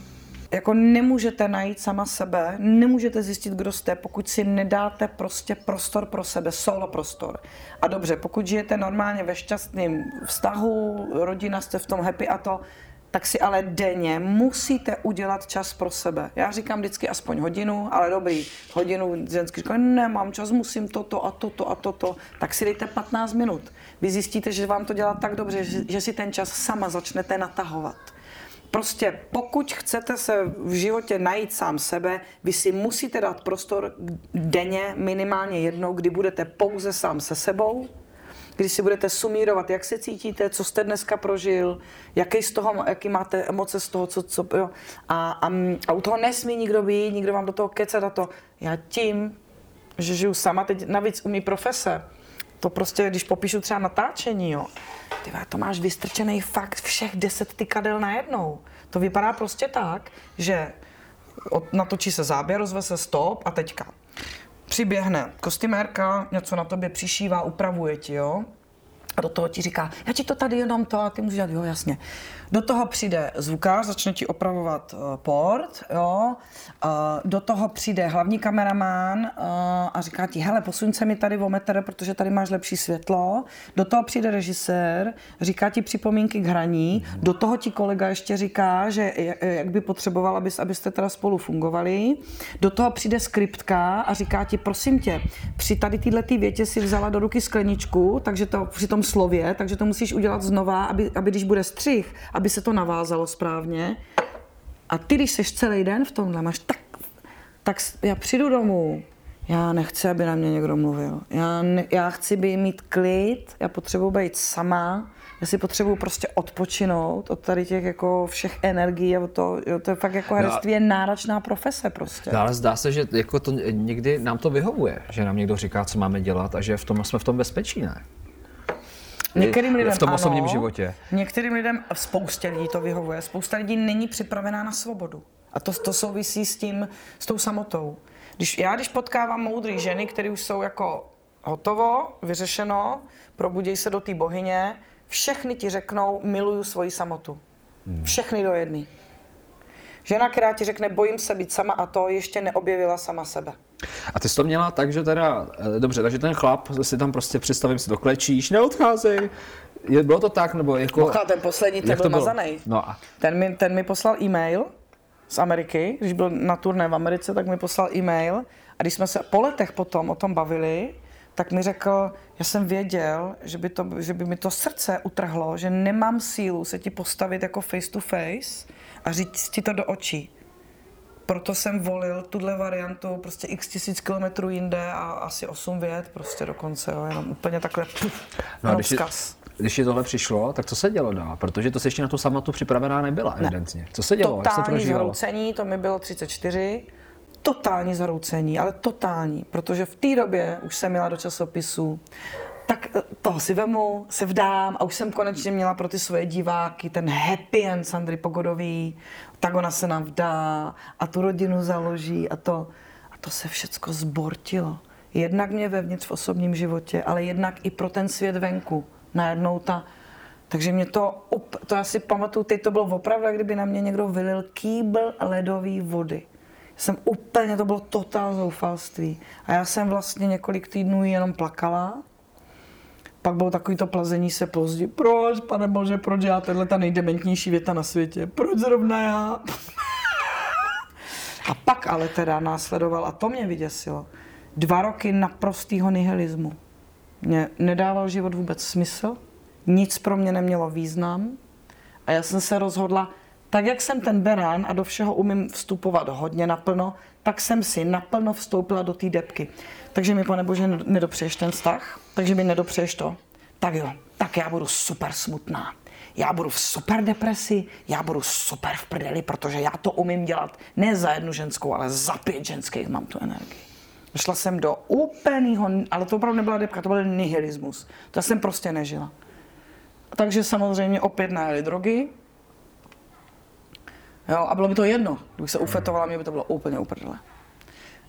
Jako nemůžete najít sama sebe, nemůžete zjistit, kdo jste, pokud si nedáte prostě prostor pro sebe, solo prostor. A dobře, pokud žijete normálně ve šťastném vztahu, rodina jste v tom happy a to, tak si ale denně musíte udělat čas pro sebe. Já říkám vždycky aspoň hodinu, ale dobrý, hodinu ženský říká, nemám čas, musím toto a toto a toto, tak si dejte 15 minut. Vy zjistíte, že vám to dělá tak dobře, že, že si ten čas sama začnete natahovat. Prostě pokud chcete se v životě najít sám sebe, vy si musíte dát prostor denně minimálně jednou, kdy budete pouze sám se sebou, kdy si budete sumírovat, jak se cítíte, co jste dneska prožil, jaký z toho, jaký máte emoce z toho, co, co jo. A, a, a u toho nesmí nikdo být, nikdo vám do toho kecat a to. Já tím, že žiju sama, teď navíc u mý profese, to prostě, když popíšu třeba natáčení, jo, ty vole, to máš vystrčený fakt všech deset tykadel najednou. To vypadá prostě tak, že od, natočí se záběr, rozve se stop a teďka. Přiběhne kostymérka, něco na tobě přišívá, upravuje ti, jo. A do toho ti říká, já ti to tady jenom to a ty můžeš dělat, jo, jasně. Do toho přijde zvukář, začne ti opravovat uh, port, jo. Uh, do toho přijde hlavní kameraman uh, a říká ti, hele, posuň se mi tady o metr, protože tady máš lepší světlo. Do toho přijde režisér, říká ti připomínky k hraní. Do toho ti kolega ještě říká, že jak by potřeboval, abys, abyste teda spolu fungovali. Do toho přijde skriptka a říká ti, prosím tě, při tady téhle ty větě si vzala do ruky skleničku, takže to při tom slově, takže to musíš udělat znova, aby, aby když bude střih, aby se to navázalo správně. A ty, když seš celý den v tomhle, máš tak, tak já přijdu domů, já nechci, aby na mě někdo mluvil. Já, ne, já chci být mít klid, já potřebuji být sama, já si potřebuji prostě odpočinout od tady těch jako všech energií a to, jo, to je fakt jako herectví je náročná profese prostě. No, ale zdá se, že jako to někdy nám to vyhovuje, že nám někdo říká, co máme dělat a že v tom jsme v tom bezpečí, ne? Některým lidem v tom ano, osobním životě. Některým lidem, spoustě lidí to vyhovuje, spousta lidí není připravená na svobodu. A to, to souvisí s tím, s tou samotou. Když, já když potkávám moudré ženy, které už jsou jako hotovo, vyřešeno, probudějí se do té bohyně, všechny ti řeknou, miluju svoji samotu. Všechny do jedné. Žena, která ti řekne, bojím se být sama a to, ještě neobjevila sama sebe. A ty jsi to měla tak, že teda, eh, dobře, takže ten chlap si tam prostě představím si to klečíš, neodcházej. Je, bylo to tak, nebo jako... Mocha, ten poslední, ten byl mazanej. No a Ten mi, ten mi poslal e-mail z Ameriky, když byl na turné v Americe, tak mi poslal e-mail a když jsme se po letech potom o tom bavili, tak mi řekl, já jsem věděl, že by, to, že by mi to srdce utrhlo, že nemám sílu se ti postavit jako face to face a říct ti to do očí. Proto jsem volil tuhle variantu prostě x tisíc kilometrů jinde a asi 8 vět prostě dokonce, jo, jenom úplně takhle puf, No a když, ti, vzkaz. když ti tohle přišlo, tak co se dělo dál? Protože to se ještě na tu samotu připravená nebyla, evidentně. Co se dělo? Jak se to Totální zhroucení, to mi bylo 34. Totální zhroucení, ale totální, protože v té době už jsem měla do časopisu, tak eh, toho si vemu, se vdám a už jsem konečně měla pro ty svoje diváky ten happy end Sandry Pogodový, tak ona se nám vdá a tu rodinu založí a to. A to se všecko zbortilo. Jednak mě vevnitř v osobním životě, ale jednak i pro ten svět venku. Najednou ta, takže mě to, to asi pamatuju, teď to bylo opravdu, kdyby na mě někdo vylil kýbl ledové vody. Jsem úplně, to bylo totál zoufalství. A já jsem vlastně několik týdnů jenom plakala. Pak bylo takový to plazení se pozdě. Proč, pane bože, proč já, tenhle ta nejdementnější věta na světě. Proč zrovna já? a pak ale teda následoval, a to mě vyděsilo, dva roky naprostého nihilismu. Mě nedával život vůbec smysl, nic pro mě nemělo význam a já jsem se rozhodla, tak jak jsem ten berán a do všeho umím vstupovat hodně naplno, tak jsem si naplno vstoupila do té depky. Takže mi, pane Bože, nedopřeješ ten vztah, takže mi nedopřeješ to. Tak jo, tak já budu super smutná. Já budu v super depresi, já budu super v prdeli, protože já to umím dělat ne za jednu ženskou, ale za pět ženských mám tu energii. Šla jsem do úplného, ale to opravdu nebyla depka, to byl nihilismus. To jsem prostě nežila. Takže samozřejmě opět najeli drogy. Jo, a bylo mi to jedno. Kdybych se ufetovala, mě by to bylo úplně uprdele.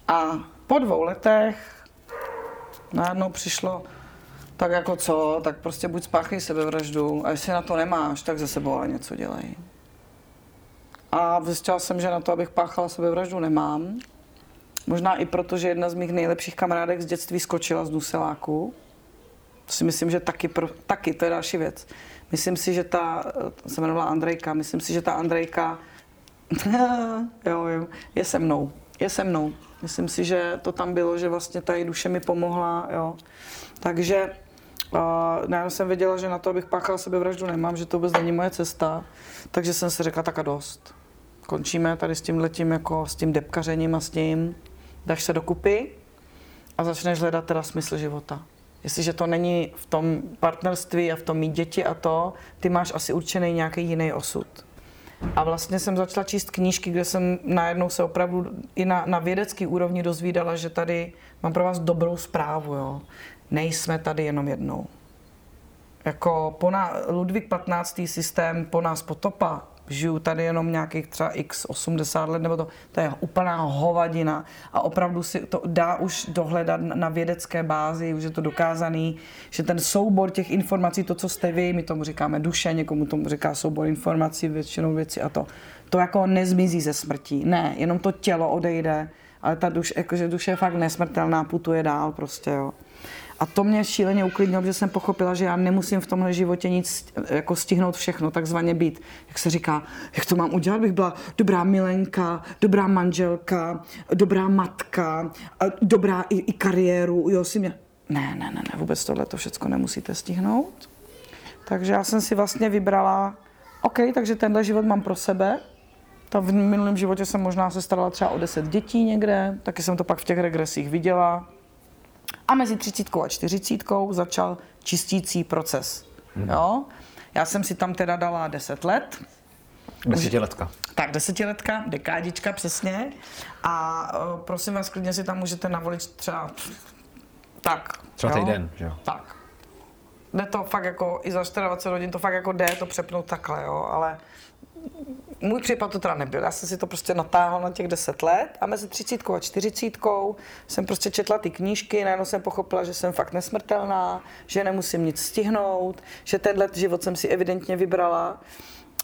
A po dvou letech najednou přišlo, tak jako co, tak prostě buď spáchej sebevraždu a jestli na to nemáš, tak ze sebou ale něco dělej. A zjistila jsem, že na to, abych páchala sebevraždu, nemám. Možná i proto, že jedna z mých nejlepších kamarádek z dětství skočila z duseláku. To si myslím, že taky, pro, taky, to je další věc. Myslím si, že ta, se jmenovala Andrejka, myslím si, že ta Andrejka jo, jo, je se mnou, je se mnou. Myslím si, že to tam bylo, že vlastně ta její duše mi pomohla, jo. Takže uh, já jsem věděla, že na to, abych páchala sebevraždu, nemám, že to vůbec není moje cesta, takže jsem si řekla, tak a dost. Končíme tady s tím letím, jako s tím depkařením a s tím, dáš se dokupy a začneš hledat teda smysl života. Jestliže to není v tom partnerství a v tom mít děti a to, ty máš asi určený nějaký jiný osud. A vlastně jsem začala číst knížky, kde jsem najednou se opravdu i na, na vědecký úrovni dozvídala, že tady mám pro vás dobrou zprávu. Jo. Nejsme tady jenom jednou. Jako po ná, Ludvík 15. systém po nás potopa, žiju tady jenom nějakých třeba x 80 let, nebo to, to je úplná hovadina a opravdu si to dá už dohledat na vědecké bázi, už je to dokázaný, že ten soubor těch informací, to, co jste vy, my tomu říkáme duše, někomu tomu říká soubor informací, většinou věci a to, to jako nezmizí ze smrtí. Ne, jenom to tělo odejde, ale ta duše, jakože duše je fakt nesmrtelná, putuje dál prostě, jo. A to mě šíleně uklidnilo, že jsem pochopila, že já nemusím v tomhle životě nic jako stihnout všechno, takzvaně být. Jak se říká, jak to mám udělat, bych byla dobrá milenka, dobrá manželka, dobrá matka, dobrá i, i kariéru, jo, si mě... Ne, ne, ne, ne, vůbec tohle to všechno nemusíte stihnout. Takže já jsem si vlastně vybrala, OK, takže tenhle život mám pro sebe, ta v minulém životě jsem možná se starala třeba o 10 dětí někde, taky jsem to pak v těch regresích viděla. A mezi třicítkou a čtyřicítkou začal čistící proces. Hmm. Jo? Já jsem si tam teda dala 10 let. Desetiletka. Tak, desetiletka, dekádička přesně. A uh, prosím vás, klidně si tam můžete navolit třeba tak. Třeba týden, že jo? Tak. Jde to fakt jako, i za 24 hodin to fakt jako jde to přepnout takhle, jo, ale můj případ to teda nebyl. Já jsem si to prostě natáhl na těch 10 let a mezi 30 a 40 jsem prostě četla ty knížky, najednou jsem pochopila, že jsem fakt nesmrtelná, že nemusím nic stihnout, že tenhle život jsem si evidentně vybrala,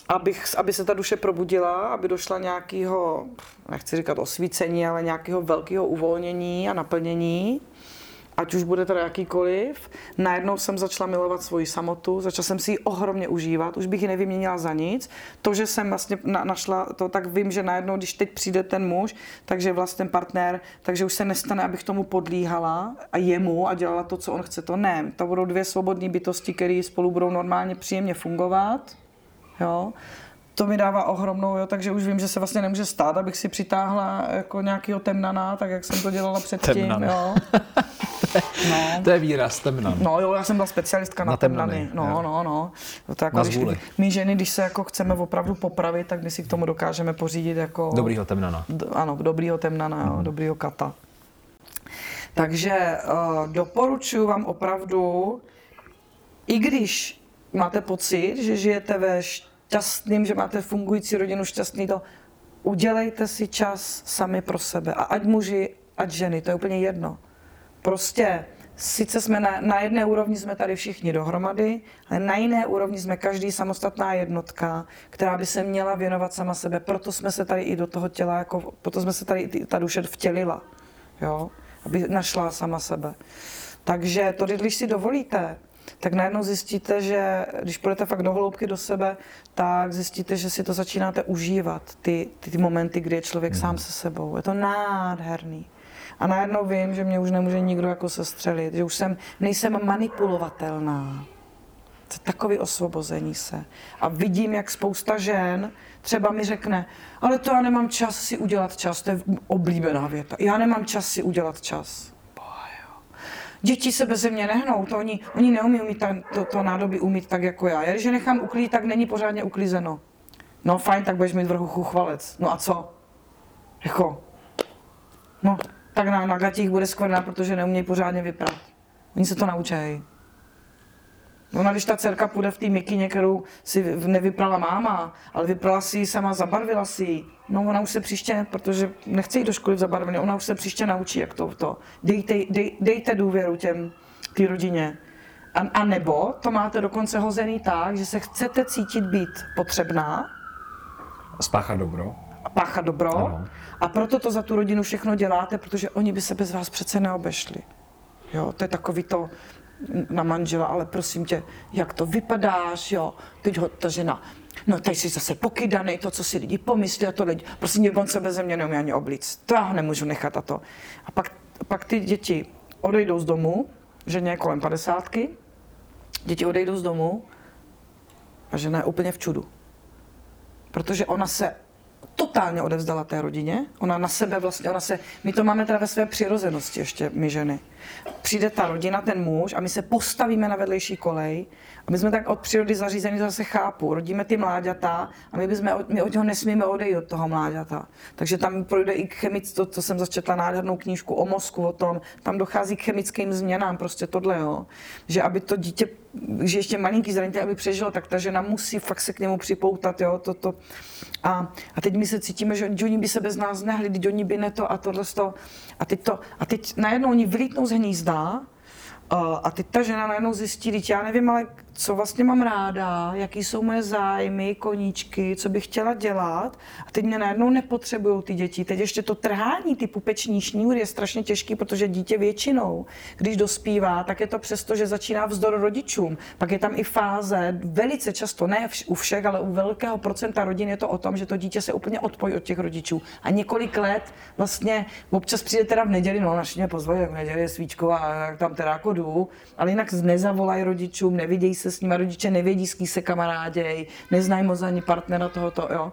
abych, aby se ta duše probudila, aby došla nějakého, nechci říkat osvícení, ale nějakého velkého uvolnění a naplnění ať už bude teda jakýkoliv, najednou jsem začala milovat svoji samotu, začala jsem si ji ohromně užívat, už bych ji nevyměnila za nic. To, že jsem vlastně na, našla to, tak vím, že najednou, když teď přijde ten muž, takže vlastně ten partner, takže už se nestane, abych tomu podlíhala a jemu a dělala to, co on chce, to ne. To budou dvě svobodné bytosti, které spolu budou normálně příjemně fungovat. Jo to mi dává ohromnou, jo, takže už vím, že se vlastně nemůže stát, abych si přitáhla jako nějakýho temnana, tak jak jsem to dělala předtím, temnan. jo. No. To je výraz, temnan. No jo, já jsem byla specialistka na, na temnany. temnany. No, jo. no, no. To jako, na když, my ženy, když se jako chceme opravdu popravit, tak my si k tomu dokážeme pořídit jako... Dobrýho temnana. D- ano, dobrýho temnana, jo, mm. dobrýho kata. Takže uh, doporučuji vám opravdu, i když máte pocit, že žijete ve šťastným, že máte fungující rodinu, šťastný to, udělejte si čas sami pro sebe. A ať muži, ať ženy, to je úplně jedno. Prostě sice jsme na, na jedné úrovni jsme tady všichni dohromady, ale na jiné úrovni jsme každý samostatná jednotka, která by se měla věnovat sama sebe. Proto jsme se tady i do toho těla, jako, proto jsme se tady ta duše vtělila, jo? aby našla sama sebe. Takže to, když si dovolíte, tak najednou zjistíte, že když půjdete fakt do hloubky do sebe, tak zjistíte, že si to začínáte užívat, ty, ty, ty momenty, kdy je člověk mm. sám se sebou. Je to nádherný. A najednou vím, že mě už nemůže nikdo jako sestřelit, že už jsem, nejsem manipulovatelná. To je takový osvobození se. A vidím, jak spousta žen třeba mi řekne, ale to já nemám čas si udělat čas, to je oblíbená věta. Já nemám čas si udělat čas. Děti se bez mě nehnou, to oni, oni neumí umít ta, to, to nádobí umít tak jako já. Já když je nechám uklidit, tak není pořádně uklízeno. No fajn, tak budeš mít vrchu chuchvalec. No a co? Jako, no, tak na, na gatích bude skvrna, protože neumějí pořádně vyprat. Oni se to naučí. Ona, když ta dcerka půjde v té mikině, kterou si nevyprala máma, ale vyprala si ji sama, zabarvila si ji, no ona už se příště, protože nechce jít do školy v zabarvené, ona už se příště naučí, jak to, to. Dejte, dej, dejte důvěru těm, té rodině. A, a nebo to máte dokonce hozený tak, že se chcete cítit být potřebná. Spáchat dobro. A páchat dobro. Ano. A proto to za tu rodinu všechno děláte, protože oni by se bez vás přece neobešli. Jo, to je takový to, na manžela, ale prosím tě, jak to vypadáš, jo, teď ho ta žena, no tady jsi zase pokydaný, to, co si lidi pomyslí a to lidi, prosím tě, on se bez mě neumí ani oblíct, to já ho nemůžu nechat a to. A pak, pak ty děti odejdou z domu, ženě je kolem padesátky, děti odejdou z domu a žena je úplně v čudu. Protože ona se totálně odevzdala té rodině. Ona na sebe vlastně, ona se, my to máme teda ve své přirozenosti ještě, my ženy. Přijde ta rodina, ten muž a my se postavíme na vedlejší kolej a my jsme tak od přírody zařízení, to zase chápu. Rodíme ty mláďata a my, bychom, my od něho nesmíme odejít od toho mláďata. Takže tam projde i chemic, to, to jsem začetla nádhernou knížku o mozku, o tom, tam dochází k chemickým změnám, prostě tohle, jo. Že aby to dítě, že ještě malinký zranění, aby přežilo, tak ta žena musí fakt se k němu připoutat, jo, to, to. A, a teď my se cítíme, že oni by se bez nás nehli, teď oni by ne to a tohle to. A teď, to, a teď najednou oni vylítnou z hnízda a teď ta žena najednou zjistí, teď já nevím, ale co vlastně mám ráda, jaký jsou moje zájmy, koníčky, co bych chtěla dělat. A teď mě najednou nepotřebují ty děti. Teď ještě to trhání, ty pupeční šňůry je strašně těžký, protože dítě většinou, když dospívá, tak je to přesto, že začíná vzdor rodičům. Pak je tam i fáze, velice často, ne u všech, ale u velkého procenta rodin je to o tom, že to dítě se úplně odpojí od těch rodičů. A několik let vlastně, občas přijde teda v neděli, no naši mě pozvali, v neděli je svíčková, a tam teda jako jdu, ale jinak nezavolají rodičům, nevidějí se s nimi, rodiče nevědí, s kým se kamaráděj, neznají moc ani partnera tohoto, jo.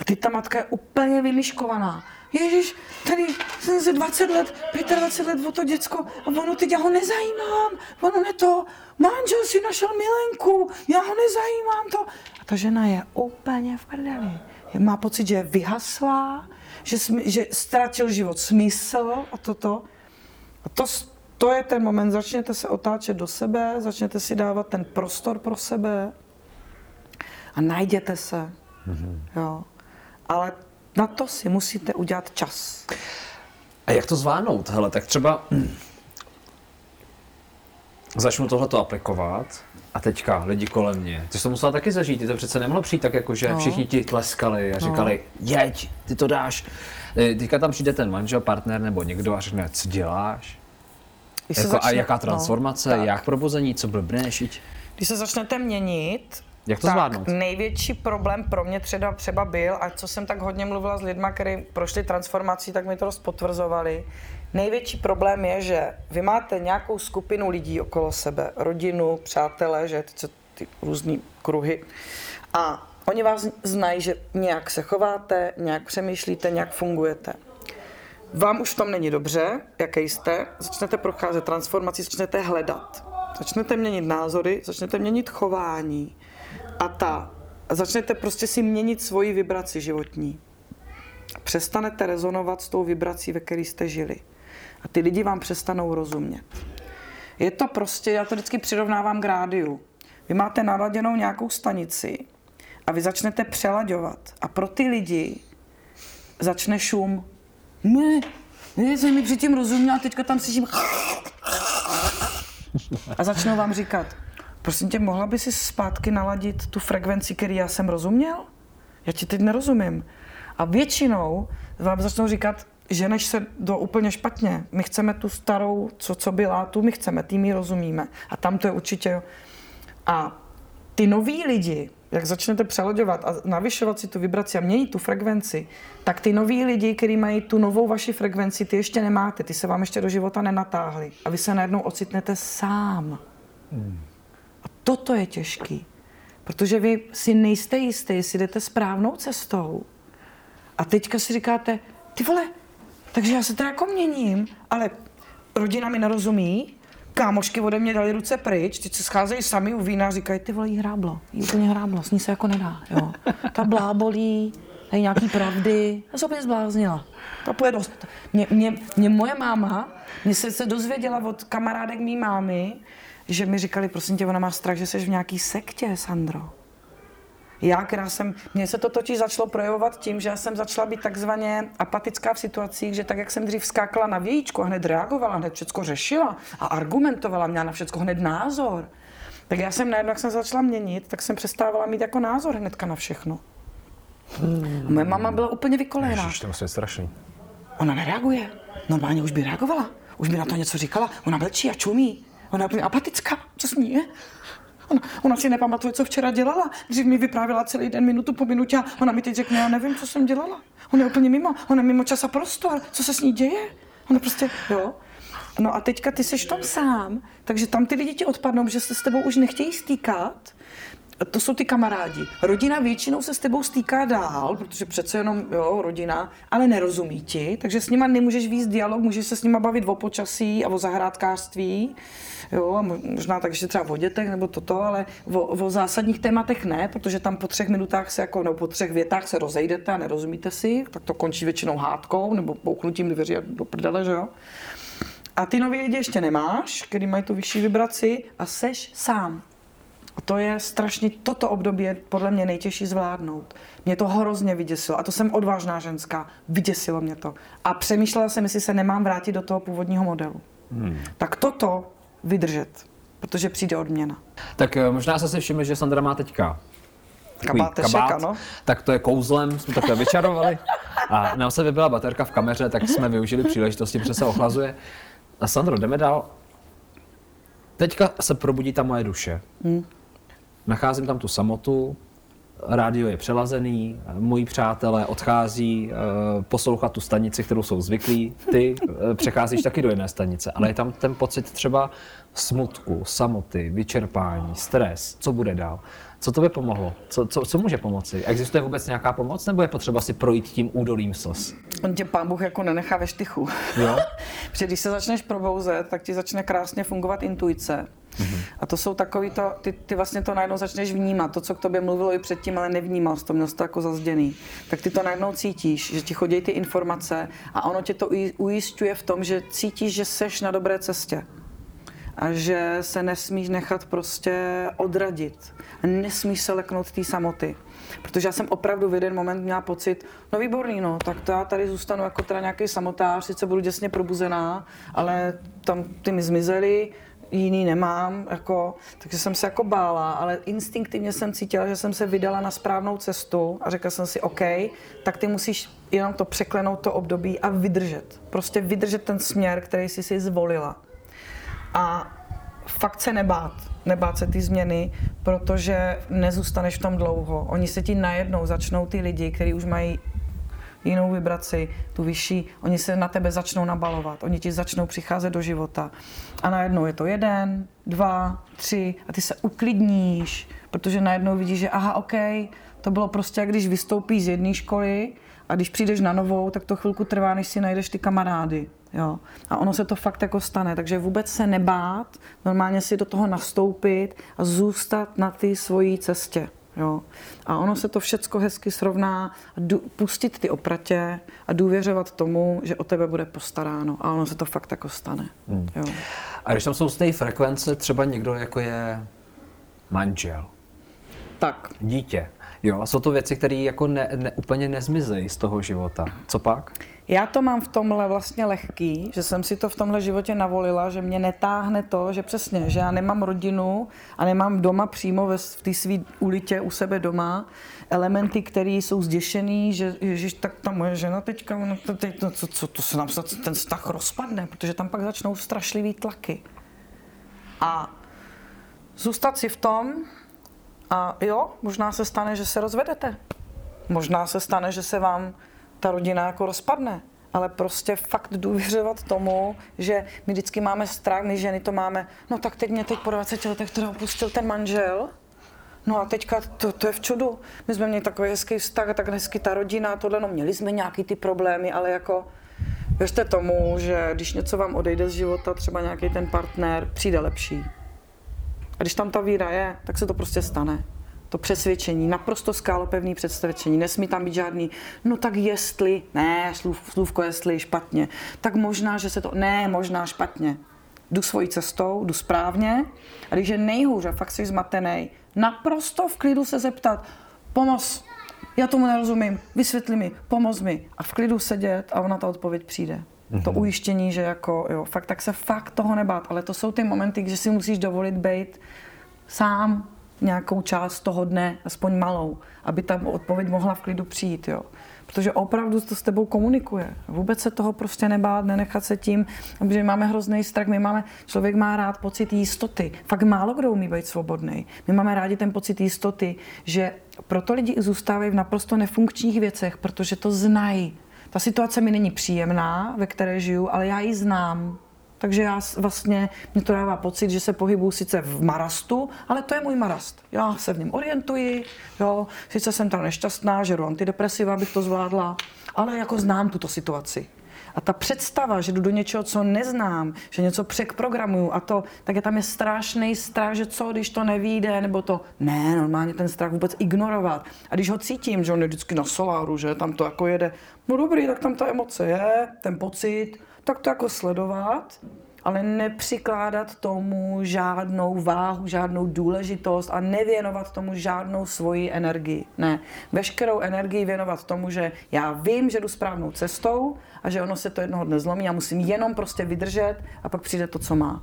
A teď ta matka je úplně vymyškovaná. Ježíš, tady jsem se 20 let, 25 let o to děcko a ono teď já ho nezajímám, ono ne to, manžel si našel milenku, já ho nezajímám to. A ta žena je úplně v prdeli. Má pocit, že je vyhaslá, že, že ztratil život smysl a toto. A to, to je ten moment, začněte se otáčet do sebe, začněte si dávat ten prostor pro sebe a najděte se. Mm-hmm. Jo. Ale na to si musíte udělat čas. A jak to zvládnout? Hele, tak třeba začnu tohleto aplikovat a teďka lidi kolem mě. Ty jsi to musela taky zažít, ty to přece nemohlo přijít tak jako, že no. všichni ti tleskali a říkali, no. jeď, ty to dáš. E, teďka tam přijde ten manžel, partner nebo někdo a řekne, co děláš? Jako, začne, a jaká no, transformace, no, jak probuzení, co blbneš? Když se začnete měnit, jak to tak zvládnout? největší problém pro mě třeba, třeba byl, a co jsem tak hodně mluvila s lidmi, kteří prošli transformací, tak mi to dost potvrzovali. Největší problém je, že vy máte nějakou skupinu lidí okolo sebe, rodinu, přátelé, že ty, ty různý kruhy. A oni vás znají, že nějak se chováte, nějak přemýšlíte, nějak fungujete vám už v tom není dobře, jaký jste, začnete procházet transformací, začnete hledat. Začnete měnit názory, začnete měnit chování a ta, začnete prostě si měnit svoji vibraci životní. Přestanete rezonovat s tou vibrací, ve které jste žili. A ty lidi vám přestanou rozumět. Je to prostě, já to vždycky přirovnávám k rádiu. Vy máte naladěnou nějakou stanici a vy začnete přelaďovat. A pro ty lidi začne šum ne, Ne, jsem mi předtím rozuměla, teďka tam slyším a začnou vám říkat, prosím tě, mohla by si zpátky naladit tu frekvenci, který já jsem rozuměl? Já ti teď nerozumím. A většinou vám začnou říkat, že než se do úplně špatně. My chceme tu starou, co, co byla, tu my chceme, tým my rozumíme. A tam to je určitě... A ty noví lidi, jak začnete přelaďovat a navyšovat si tu vibraci a měnit tu frekvenci, tak ty noví lidi, kteří mají tu novou vaši frekvenci, ty ještě nemáte, ty se vám ještě do života nenatáhli. A vy se najednou ocitnete sám. Hmm. A toto je těžký. Protože vy si nejste jistý, jestli jdete správnou cestou. A teďka si říkáte, ty vole, takže já se teda jako měním, ale rodina mi nerozumí, kámošky ode mě dali ruce pryč, teď se scházejí sami u vína a říkají, ty vole, jí hráblo, jí úplně hráblo, s ní se jako nedá, jo. Ta blábolí, tady nějaký pravdy, já se úplně zbláznila. To půjde dost. Mě, mě, mě moje máma, mě se, se dozvěděla od kamarádek mý mámy, že mi říkali, prosím tě, ona má strach, že jsi v nějaký sektě, Sandro. Já, která jsem, mně se to totiž začalo projevovat tím, že já jsem začala být takzvaně apatická v situacích, že tak, jak jsem dřív skákala na vějíčku a hned reagovala, hned všechno řešila a argumentovala, měla na všechno hned názor, tak já jsem najednou, jak jsem začala měnit, tak jsem přestávala mít jako názor hnedka na všechno. Hmm. moje mama byla úplně vykolená. Ježiš, to je strašný. Ona nereaguje. Normálně už by reagovala. Už by na to něco říkala. Ona mlčí a čumí. Ona je úplně apatická. Co s ní je? Ona, ona si nepamatuje, co včera dělala. Dřív mi vyprávěla celý den minutu po minutě a ona mi teď řekne, já nevím, co jsem dělala. Ona je úplně mimo, ona je mimo čas a prostor. Co se s ní děje? Ona prostě, jo. No a teďka ty seš tam sám, takže tam ty lidi ti odpadnou, že se s tebou už nechtějí stýkat, to jsou ty kamarádi. Rodina většinou se s tebou stýká dál, protože přece jenom, jo, rodina, ale nerozumí ti, takže s nima nemůžeš víc dialog, můžeš se s nima bavit o počasí a o zahrádkářství, jo, a možná tak, že třeba o dětech nebo toto, ale o, o zásadních tématech ne, protože tam po třech minutách se jako, nebo po třech větách se rozejdete a nerozumíte si, tak to končí většinou hádkou nebo pouknutím dveří do prdele, že jo. A ty nový lidi ještě nemáš, který mají tu vyšší vibraci a seš sám. A to je strašně, toto období je podle mě nejtěžší zvládnout. Mě to hrozně vyděsilo. A to jsem odvážná ženská. Vyděsilo mě to. A přemýšlela jsem, jestli se nemám vrátit do toho původního modelu. Hmm. Tak toto vydržet, protože přijde odměna. Tak eh, možná se si všimli, že Sandra má teďka Kabátešek, kabát, ano. Tak to je kouzlem, jsme takhle vyčarovali. A nám se vybila baterka v kameře, tak jsme využili příležitosti, protože se ochlazuje. A Sandro, jdeme dál. Teďka se probudí ta moje duše. Hmm nacházím tam tu samotu, rádio je přelazený, moji přátelé odchází uh, poslouchat tu stanici, kterou jsou zvyklí, ty uh, přecházíš taky do jiné stanice, ale je tam ten pocit třeba smutku, samoty, vyčerpání, stres, co bude dál. Co to by pomohlo? Co, co, co může pomoci? Existuje vůbec nějaká pomoc, nebo je potřeba si projít tím údolím slz? On tě pán Bůh jako nenechá ve štychu. Jo? Protože když se začneš probouzet, tak ti začne krásně fungovat intuice. Mm-hmm. A to jsou takový to, ty, ty vlastně to najednou začneš vnímat, to, co k tobě mluvilo i předtím, ale nevnímal jsi to, měl jsi to jako zazděný. Tak ty to najednou cítíš, že ti chodí ty informace a ono tě to ujišťuje v tom, že cítíš, že seš na dobré cestě a že se nesmíš nechat prostě odradit. Nesmíš se leknout té samoty. Protože já jsem opravdu v jeden moment měla pocit, no výborný, no, tak to já tady zůstanu jako teda nějaký samotář, sice budu děsně probuzená, ale tam ty mi zmizely, jiný nemám, jako, takže jsem se jako bála, ale instinktivně jsem cítila, že jsem se vydala na správnou cestu a řekla jsem si, OK, tak ty musíš jenom to překlenout to období a vydržet. Prostě vydržet ten směr, který jsi si zvolila. A fakt se nebát, nebát se ty změny, protože nezůstaneš v tom dlouho. Oni se ti najednou začnou ty lidi, kteří už mají jinou vibraci, tu vyšší, oni se na tebe začnou nabalovat, oni ti začnou přicházet do života. A najednou je to jeden, dva, tři a ty se uklidníš, protože najednou vidíš, že aha, OK, to bylo prostě, když vystoupíš z jedné školy a když přijdeš na novou, tak to chvilku trvá, než si najdeš ty kamarády. Jo. A ono se to fakt jako stane, takže vůbec se nebát, normálně si do toho nastoupit a zůstat na té svojí cestě. Jo. A ono se to všecko hezky srovná, pustit ty opratě a důvěřovat tomu, že o tebe bude postaráno. A ono se to fakt jako stane. Hmm. Jo. A když tam jsou z té frekvence třeba někdo, jako je manžel, tak. dítě, jo, a jsou to věci, které jako ne, ne, úplně nezmizejí z toho života. Co pak? Já to mám v tomhle vlastně lehký, že jsem si to v tomhle životě navolila, že mě netáhne to, že přesně, že já nemám rodinu a nemám doma přímo ve, v té své ulitě u sebe doma elementy, které jsou zděšený, že ježiš, tak ta moje žena teďka, no to, teď, no, co, co, to se nám ten vztah rozpadne, protože tam pak začnou strašlivý tlaky. A zůstat si v tom a jo, možná se stane, že se rozvedete. Možná se stane, že se vám ta rodina jako rozpadne. Ale prostě fakt důvěřovat tomu, že my vždycky máme strach, my ženy to máme, no tak teď mě teď po 20 letech teda opustil ten manžel, No a teďka to, to je v čudu. My jsme měli takový hezký vztah tak hezky ta rodina tohle, no měli jsme nějaký ty problémy, ale jako věřte tomu, že když něco vám odejde z života, třeba nějaký ten partner, přijde lepší. A když tam ta víra je, tak se to prostě stane to přesvědčení, naprosto skálopevný přesvědčení, nesmí tam být žádný, no tak jestli, ne, slův, slůvko jestli, špatně, tak možná, že se to, ne, možná špatně. Jdu svojí cestou, jdu správně a když je nejhůř a fakt jsi zmatený, naprosto v klidu se zeptat, pomoz, já tomu nerozumím, vysvětli mi, pomoz mi a v klidu sedět a ona ta odpověď přijde. Mm-hmm. To ujištění, že jako, jo, fakt, tak se fakt toho nebát, ale to jsou ty momenty, kdy si musíš dovolit být sám, nějakou část toho dne, aspoň malou, aby ta odpověď mohla v klidu přijít, jo. Protože opravdu to s tebou komunikuje. Vůbec se toho prostě nebát, nenechat se tím, protože máme hrozný strach, my máme, člověk má rád pocit jistoty. Fakt málo kdo umí být svobodný. My máme rádi ten pocit jistoty, že proto lidi zůstávají v naprosto nefunkčních věcech, protože to znají. Ta situace mi není příjemná, ve které žiju, ale já ji znám. Takže já vlastně, mě to dává pocit, že se pohybuju sice v marastu, ale to je můj marast. Já se v něm orientuji, jo, sice jsem tam nešťastná, žeru antidepresiva, abych to zvládla, ale jako znám tuto situaci. A ta představa, že jdu do něčeho, co neznám, že něco překprogramuju a to, tak je tam je strašný strach, že co, když to nevíde, nebo to, ne, normálně ten strach vůbec ignorovat. A když ho cítím, že on je vždycky na soláru, že tam to jako jede, no dobrý, tak tam ta emoce je, ten pocit, tak to jako sledovat, ale nepřikládat tomu žádnou váhu, žádnou důležitost a nevěnovat tomu žádnou svoji energii. Ne, veškerou energii věnovat tomu, že já vím, že jdu správnou cestou a že ono se to jednoho dne zlomí a musím jenom prostě vydržet a pak přijde to, co má.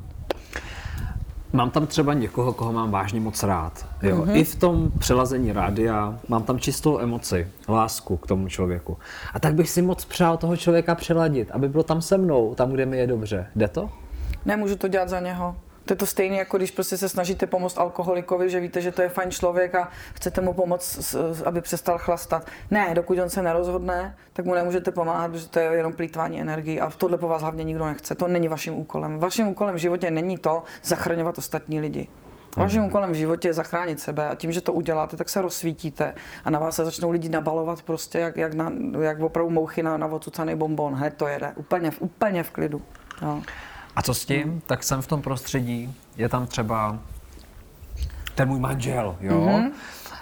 Mám tam třeba někoho, koho mám vážně moc rád. Jo. Mm-hmm. I v tom přelazení rádia mám tam čistou emoci, lásku k tomu člověku. A tak bych si moc přál toho člověka přeladit, aby byl tam se mnou, tam, kde mi je dobře. Jde to? Nemůžu to dělat za něho. To je to stejné, jako když prostě se snažíte pomoct alkoholikovi, že víte, že to je fajn člověk a chcete mu pomoct, aby přestal chlastat. Ne, dokud on se nerozhodne, tak mu nemůžete pomáhat, protože to je jenom plýtvání energii a tohle po vás hlavně nikdo nechce. To není vaším úkolem. Vaším úkolem v životě není to zachraňovat ostatní lidi. Vaším mhm. úkolem v životě je zachránit sebe a tím, že to uděláte, tak se rozsvítíte a na vás se začnou lidi nabalovat prostě jak, jak, na, jak opravdu mouchy na, na ocucaný bonbon. He, to jede úplně, úplně v klidu. Jo. A co s tím? Tak jsem v tom prostředí, je tam třeba ten můj manžel, jo? Mm-hmm.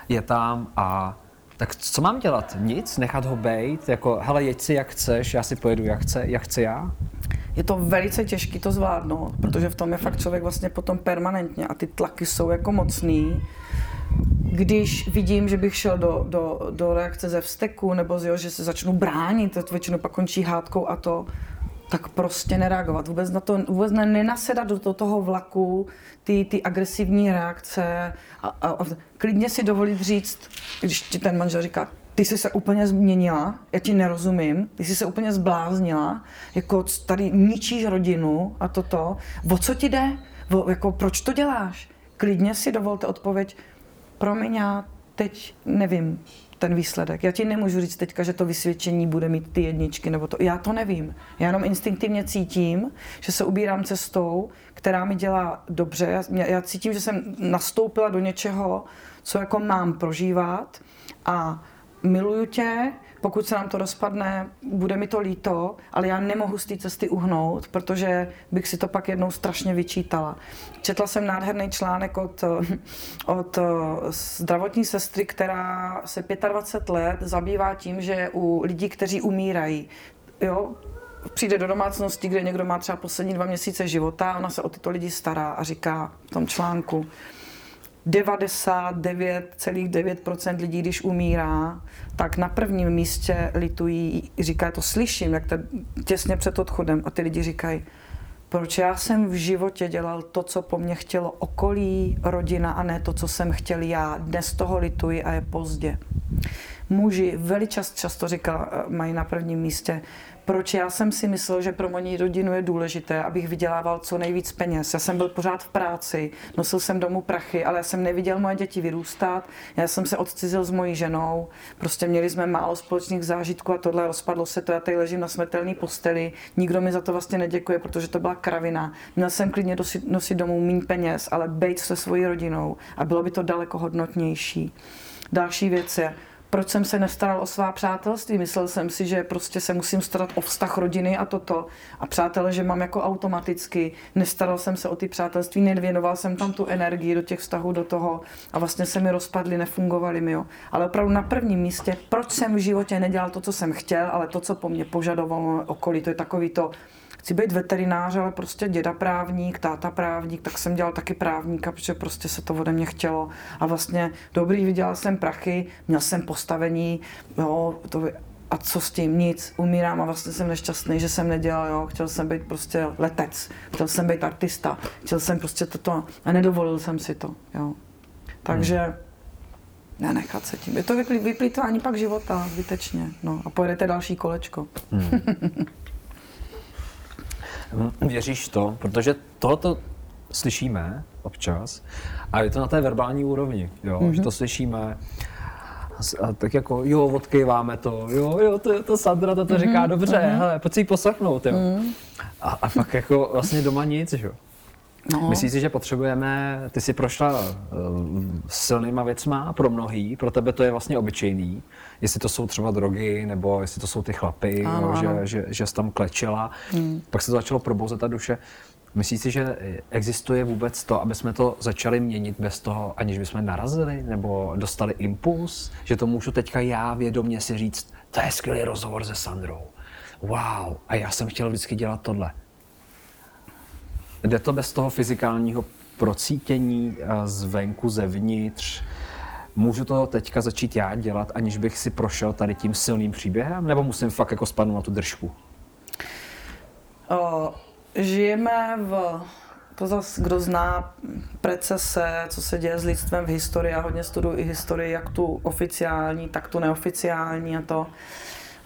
Je tam a tak co mám dělat? Nic? Nechat ho bejt? Jako, hele, jeď si jak chceš, já si pojedu jak, chce, jak chci já? Je to velice těžké to zvládnout, protože v tom je fakt člověk vlastně potom permanentně a ty tlaky jsou jako mocný. Když vidím, že bych šel do, do, do reakce ze vzteku, nebo z, jo, že se začnu bránit, to většinou pak končí hádkou a to, tak prostě nereagovat. Vůbec, na to, vůbec ne, nenasedat do toho vlaku ty, ty agresivní reakce a, a, a klidně si dovolit říct, když ti ten manžel říká, ty jsi se úplně změnila, já ti nerozumím, ty jsi se úplně zbláznila, jako tady ničíš rodinu a toto. O co ti jde? O, jako proč to děláš? Klidně si dovolte odpověď, promiň, já teď nevím, ten výsledek. Já ti nemůžu říct teďka, že to vysvědčení bude mít ty jedničky, nebo to. Já to nevím. Já jenom instinktivně cítím, že se ubírám cestou, která mi dělá dobře. Já, já cítím, že jsem nastoupila do něčeho, co jako mám prožívat a miluju tě, pokud se nám to rozpadne, bude mi to líto, ale já nemohu z té cesty uhnout, protože bych si to pak jednou strašně vyčítala. Četla jsem nádherný článek od, od zdravotní sestry, která se 25 let zabývá tím, že u lidí, kteří umírají, jo, přijde do domácnosti, kde někdo má třeba poslední dva měsíce života, ona se o tyto lidi stará a říká v tom článku, 99,9% lidí, když umírá, tak na prvním místě litují, říká, to slyším, jak to těsně před odchodem a ty lidi říkají, proč já jsem v životě dělal to, co po mně chtělo okolí, rodina a ne to, co jsem chtěl já. Dnes toho lituji a je pozdě. Muži veličas často říká, mají na prvním místě, proč já jsem si myslel, že pro moji rodinu je důležité, abych vydělával co nejvíc peněz. Já jsem byl pořád v práci, nosil jsem domů prachy, ale já jsem neviděl moje děti vyrůstat. Já jsem se odcizil s mojí ženou, prostě měli jsme málo společných zážitků a tohle rozpadlo se to, já tady ležím na smrtelné posteli. Nikdo mi za to vlastně neděkuje, protože to byla kravina. Měl jsem klidně nosit, nosit domů méně peněz, ale být se svojí rodinou a bylo by to daleko hodnotnější. Další věc je, proč jsem se nestaral o svá přátelství. Myslel jsem si, že prostě se musím starat o vztah rodiny a toto. A přátelé, že mám jako automaticky. Nestaral jsem se o ty přátelství, nevěnoval jsem tam tu energii do těch vztahů, do toho. A vlastně se mi rozpadly, nefungovaly mi. Jo. Ale opravdu na prvním místě, proč jsem v životě nedělal to, co jsem chtěl, ale to, co po mně požadovalo okolí, to je takový to, chci být veterinář, ale prostě děda právník, táta právník, tak jsem dělal taky právníka, protože prostě se to ode mě chtělo. A vlastně dobrý, vydělal jsem prachy, měl jsem postavení, jo, to, a co s tím, nic, umírám a vlastně jsem nešťastný, že jsem nedělal, jo, chtěl jsem být prostě letec, chtěl jsem být artista, chtěl jsem prostě toto a nedovolil jsem si to, jo. Takže hmm. nenechat se tím. Je to vyplýtvání pak života, zbytečně, no a pojedete další kolečko. Hmm. Věříš to? Protože tohoto slyšíme občas a je to na té verbální úrovni, jo? Mm-hmm. že to slyšíme a tak jako, jo, odkýváme to, jo, jo, to, to Sandra to, to mm-hmm. říká dobře, mm-hmm. hele, pojď si ji poslechnout, jo. Mm-hmm. A, a pak jako vlastně doma nic, jo. No. Myslíš si, že potřebujeme, ty jsi prošla uh, silnýma věcma pro mnohý, pro tebe to je vlastně obyčejný, jestli to jsou třeba drogy, nebo jestli to jsou ty chlapy, ano, jo, ano. Že, že, že jsi tam klečela, hmm. pak se to začalo probouzet ta duše. Myslíš si, že existuje vůbec to, aby jsme to začali měnit bez toho, aniž bychom narazili nebo dostali impuls? Že to můžu teďka já vědomě si říct, to je skvělý rozhovor se Sandrou. Wow, a já jsem chtěl vždycky dělat tohle. Jde to bez toho fyzikálního procítění eh, zvenku, zevnitř? Můžu to teďka začít já dělat, aniž bych si prošel tady tím silným příběhem? Nebo musím fakt jako spadnout na tu držku? O, žijeme v to zase, kdo zná precese, co se děje s lidstvem v historii, já hodně studuji i historii, jak tu oficiální, tak tu neoficiální a to.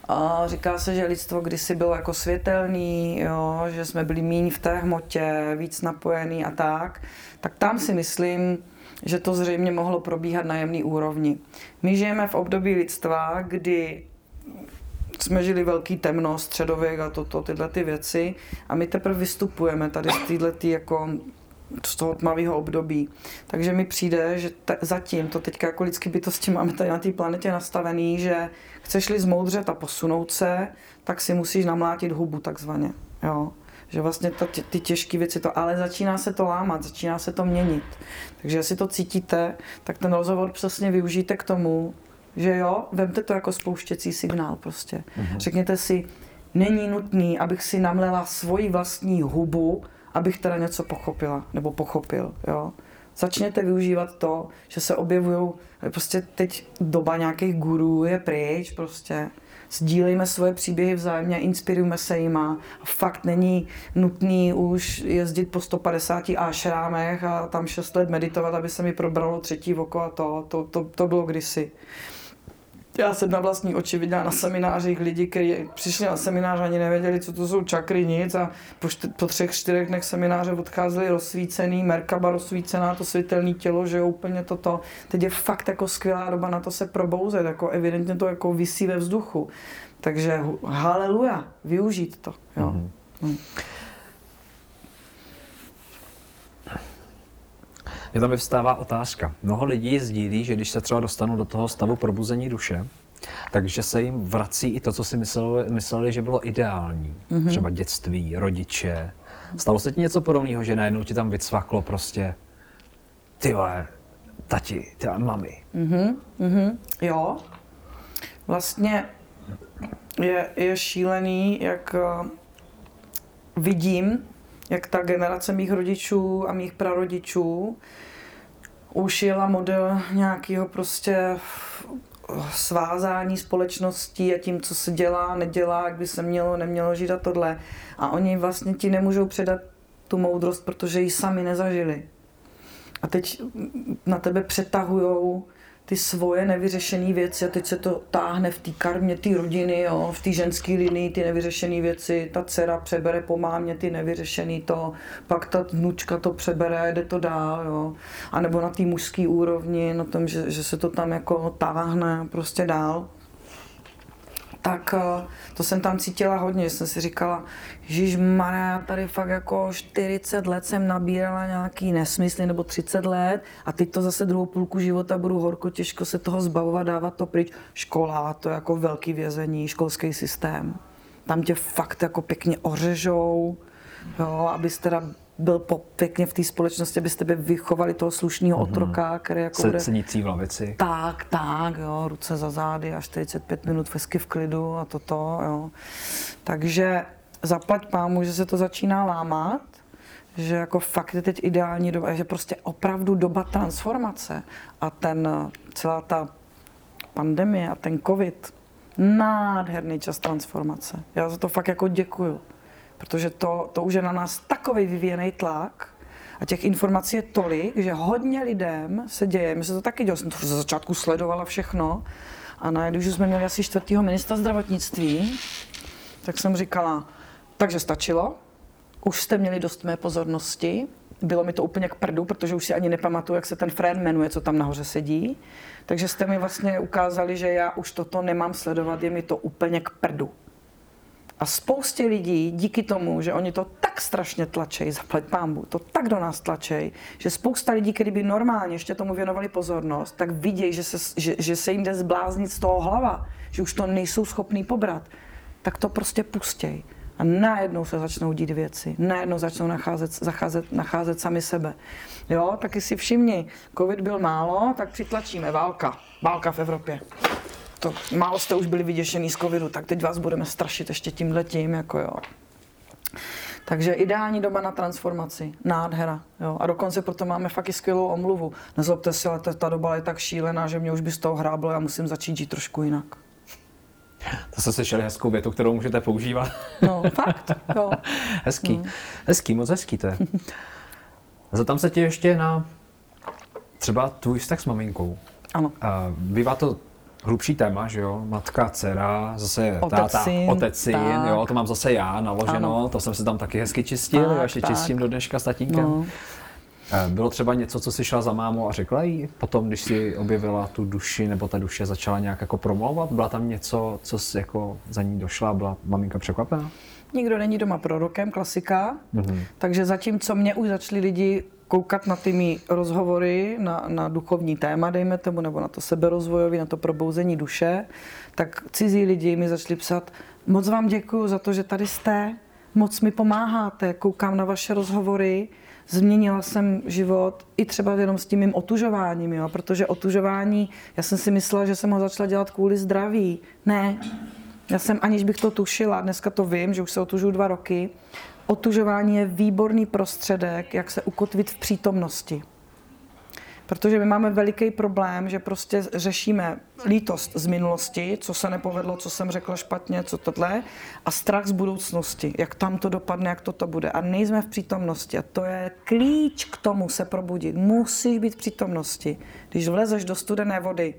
A říká se, že lidstvo kdysi bylo jako světelný, jo, že jsme byli míň v té hmotě, víc napojený a tak. Tak tam si myslím, že to zřejmě mohlo probíhat na jemný úrovni. My žijeme v období lidstva, kdy jsme žili velký temno, středověk a toto, tyhle ty věci a my teprve vystupujeme tady z téhle jako z toho tmavého období. Takže mi přijde, že te, zatím to teďka jako lidské bytosti máme tady na té planetě nastavený, že chceš-li zmoudřet a posunout se, tak si musíš namlátit hubu takzvaně. Jo že vlastně to, ty těžké věci to, ale začíná se to lámat, začíná se to měnit. Takže jestli to cítíte, tak ten rozhovor přesně využijte k tomu, že jo, vemte to jako spouštěcí signál prostě. Mm-hmm. Řekněte si, není nutný, abych si namlela svoji vlastní hubu, abych teda něco pochopila, nebo pochopil, jo. Začněte využívat to, že se objevují, prostě teď doba nějakých gurů je pryč, prostě sdílejme svoje příběhy vzájemně, inspirujme se jima. Fakt není nutný už jezdit po 150 ášrámech a tam 6 let meditovat, aby se mi probralo třetí oko a to, to, to, to bylo kdysi. Já jsem na vlastní oči viděla na seminářích lidi, kteří přišli na seminář ani nevěděli, co to jsou čakry, nic a po, št- po třech, čtyřech dnech semináře odcházeli rozsvícený, Merkaba rozsvícená, to světelné tělo, že jo, úplně toto. Teď je fakt jako skvělá doba na to se probouzet, jako evidentně to jako visí ve vzduchu. Takže haleluja, využít to. Jo. Mm-hmm. Mm. Mě tam vyvstává otázka. Mnoho lidí sdílí, že když se třeba dostanou do toho stavu probuzení duše, takže se jim vrací i to, co si mysleli, mysleli že bylo ideální. Mm-hmm. Třeba dětství, rodiče. Stalo se ti něco podobného, že najednou ti tam vycvaklo prostě ty vole, tati, ty mami. Mm-hmm, mm-hmm, jo. Vlastně je, je šílený, jak uh, vidím, jak ta generace mých rodičů a mých prarodičů už jela model nějakého prostě svázání společností a tím, co se dělá, nedělá, jak by se mělo, nemělo žít a tohle. A oni vlastně ti nemůžou předat tu moudrost, protože ji sami nezažili. A teď na tebe přetahujou ty svoje nevyřešené věci a teď se to táhne v té karmě té rodiny, jo, v té ženské linii ty nevyřešené věci, ta dcera přebere po mámě ty nevyřešené to, pak ta vnučka to přebere, jde to dál, jo. A nebo na té mužské úrovni, na tom, že, že se to tam jako táhne prostě dál tak eh, to jsem tam cítila hodně, jsem si říkala, Ježíš Maria, tady fakt jako 40 let jsem nabírala nějaký nesmysly, nebo 30 let a teď to zase druhou půlku života budu horko těžko se toho zbavovat, dávat to pryč. Škola, to je jako velký vězení, školský systém. Tam tě fakt jako pěkně ořežou, jo, abys teda byl po, pěkně v té společnosti, abyste by vychovali toho slušného mm-hmm. otroka, který jako Se, bude... Sedící v lavici. Tak, tak, jo, ruce za zády a 45 minut fesky v klidu a toto, jo. Takže zaplať pámu, že se to začíná lámat, že jako fakt je teď ideální doba, že prostě opravdu doba transformace a ten, celá ta pandemie a ten covid, nádherný čas transformace. Já za to fakt jako děkuju protože to, to už je na nás takový vyvíjený tlak, a těch informací je tolik, že hodně lidem se děje. My se to taky dělo, jsem to za začátku sledovala všechno. A najednou, když jsme měli asi čtvrtého ministra zdravotnictví, tak jsem říkala, takže stačilo, už jste měli dost mé pozornosti, bylo mi to úplně k prdu, protože už si ani nepamatuju, jak se ten frén jmenuje, co tam nahoře sedí. Takže jste mi vlastně ukázali, že já už toto nemám sledovat, je mi to úplně k prdu. A spoustě lidí díky tomu, že oni to tak strašně tlačejí, zaplať pámbu, to tak do nás tlačejí, že spousta lidí, kteří by normálně ještě tomu věnovali pozornost, tak vidějí, že se, že, že se jim jde zbláznit z toho hlava, že už to nejsou schopní pobrat, tak to prostě pustěj. A najednou se začnou dít věci, najednou začnou nacházet, zacházet, nacházet sami sebe. Jo, taky si všimni, covid byl málo, tak přitlačíme, válka, válka v Evropě to málo jste už byli vyděšený z covidu, tak teď vás budeme strašit ještě tím letím, jako jo. Takže ideální doba na transformaci, nádhera. Jo. A dokonce proto máme fakt i skvělou omluvu. Nezlobte si, ale ta, ta doba je tak šílená, že mě už by z toho hráblo, já musím začít žít trošku jinak. To jste slyšeli hezkou větu, kterou můžete používat. No, fakt, jo. hezký, no. hezký, moc hezký to je. Zeptám se tě ještě na třeba tvůj vztah s maminkou. Ano. Bývá to hlubší téma, že jo, matka, dcera, zase otec, táta, syn, otec, syn, jo, to mám zase já naloženo, ano. to jsem se tam taky hezky čistil, tak, jo, ještě tak. čistím do dneška s tatínkem. No. Eh, bylo třeba něco, co si šla za mámou a řekla jí potom, když si objevila tu duši, nebo ta duše začala nějak jako promlouvat? Byla tam něco, co jsi jako za ní došla byla maminka překvapená? Nikdo není doma prorokem, klasika. Mm-hmm. Takže zatímco mě už začali lidi koukat na ty mý rozhovory na, na duchovní téma, dejme tomu, nebo na to seberozvojový, na to probouzení duše, tak cizí lidi mi začali psat, moc vám děkuji za to, že tady jste, moc mi pomáháte, koukám na vaše rozhovory, změnila jsem život i třeba jenom s tím mým otužováním, jo? protože otužování, já jsem si myslela, že jsem ho začala dělat kvůli zdraví. Ne, já jsem, aniž bych to tušila, dneska to vím, že už se otužuju dva roky, otužování je výborný prostředek, jak se ukotvit v přítomnosti. Protože my máme veliký problém, že prostě řešíme lítost z minulosti, co se nepovedlo, co jsem řekla špatně, co tohle, a strach z budoucnosti, jak tam to dopadne, jak toto bude. A nejsme v přítomnosti. A to je klíč k tomu se probudit. Musíš být v přítomnosti. Když vlezeš do studené vody,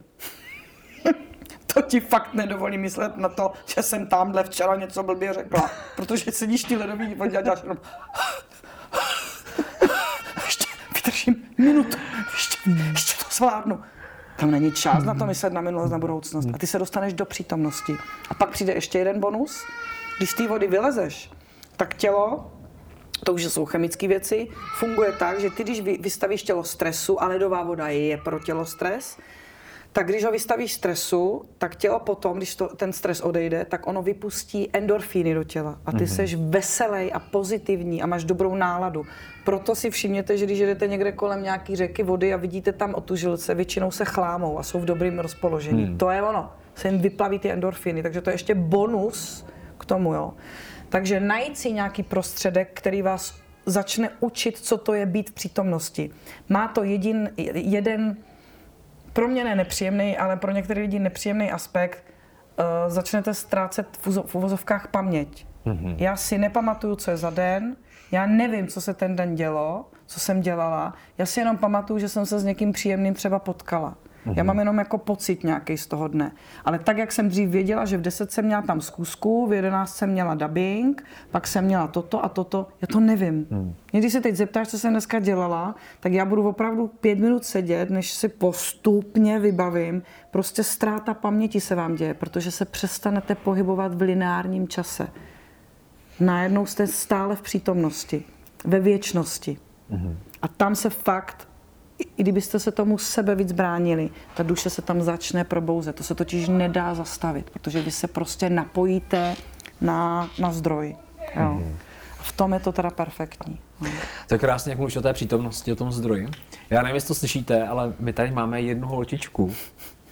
to ti fakt nedovolí myslet na to, že jsem tamhle včera něco blbě řekla. Protože sedíš ty ledový vodě a děláš jenom... Ještě vydržím minutu, ještě, ještě to zvládnu. Tam není čas na to myslet na minulost, na budoucnost. A ty se dostaneš do přítomnosti. A pak přijde ještě jeden bonus. Když z té vody vylezeš, tak tělo to už jsou chemické věci, funguje tak, že ty, když vystavíš tělo stresu, a ledová voda je pro tělo stres, tak když ho vystavíš stresu, tak tělo potom, když to, ten stres odejde, tak ono vypustí endorfíny do těla a ty mm-hmm. seš veselý a pozitivní a máš dobrou náladu. Proto si všimněte, že když jdete někde kolem nějaký řeky vody a vidíte tam otužilce, většinou se chlámou a jsou v dobrém rozpoložení. Mm. To je ono. Se jim vyplaví ty endorfiny, takže to je ještě bonus k tomu, jo. Takže najít si nějaký prostředek, který vás začne učit, co to je být v přítomnosti. Má to jedin, jeden, pro mě ne nepříjemný, ale pro některé lidi nepříjemný aspekt, uh, začnete ztrácet v uvozovkách paměť. Mm-hmm. Já si nepamatuju, co je za den, já nevím, co se ten den dělo, co jsem dělala. Já si jenom pamatuju, že jsem se s někým příjemným třeba potkala. Já mhm. mám jenom jako pocit nějaký z toho dne. Ale tak, jak jsem dřív věděla, že v 10 jsem měla tam zkusku, v 11 jsem měla dubbing, pak jsem měla toto a toto, já to nevím. Hmm. Když se teď zeptáš, co jsem dneska dělala, tak já budu opravdu pět minut sedět, než si postupně vybavím. Prostě ztráta paměti se vám děje, protože se přestanete pohybovat v lineárním čase. Najednou jste stále v přítomnosti, ve věčnosti. Hmm. A tam se fakt i kdybyste se tomu sebe víc bránili, ta duše se tam začne probouzet. To se totiž nedá zastavit, protože vy se prostě napojíte na, na zdroj. Jo. Mm-hmm. V tom je to teda perfektní. No. To je krásně, jak mluvíš o té přítomnosti, o tom zdroji. Já nevím, jestli to slyšíte, ale my tady máme jednu holčičku,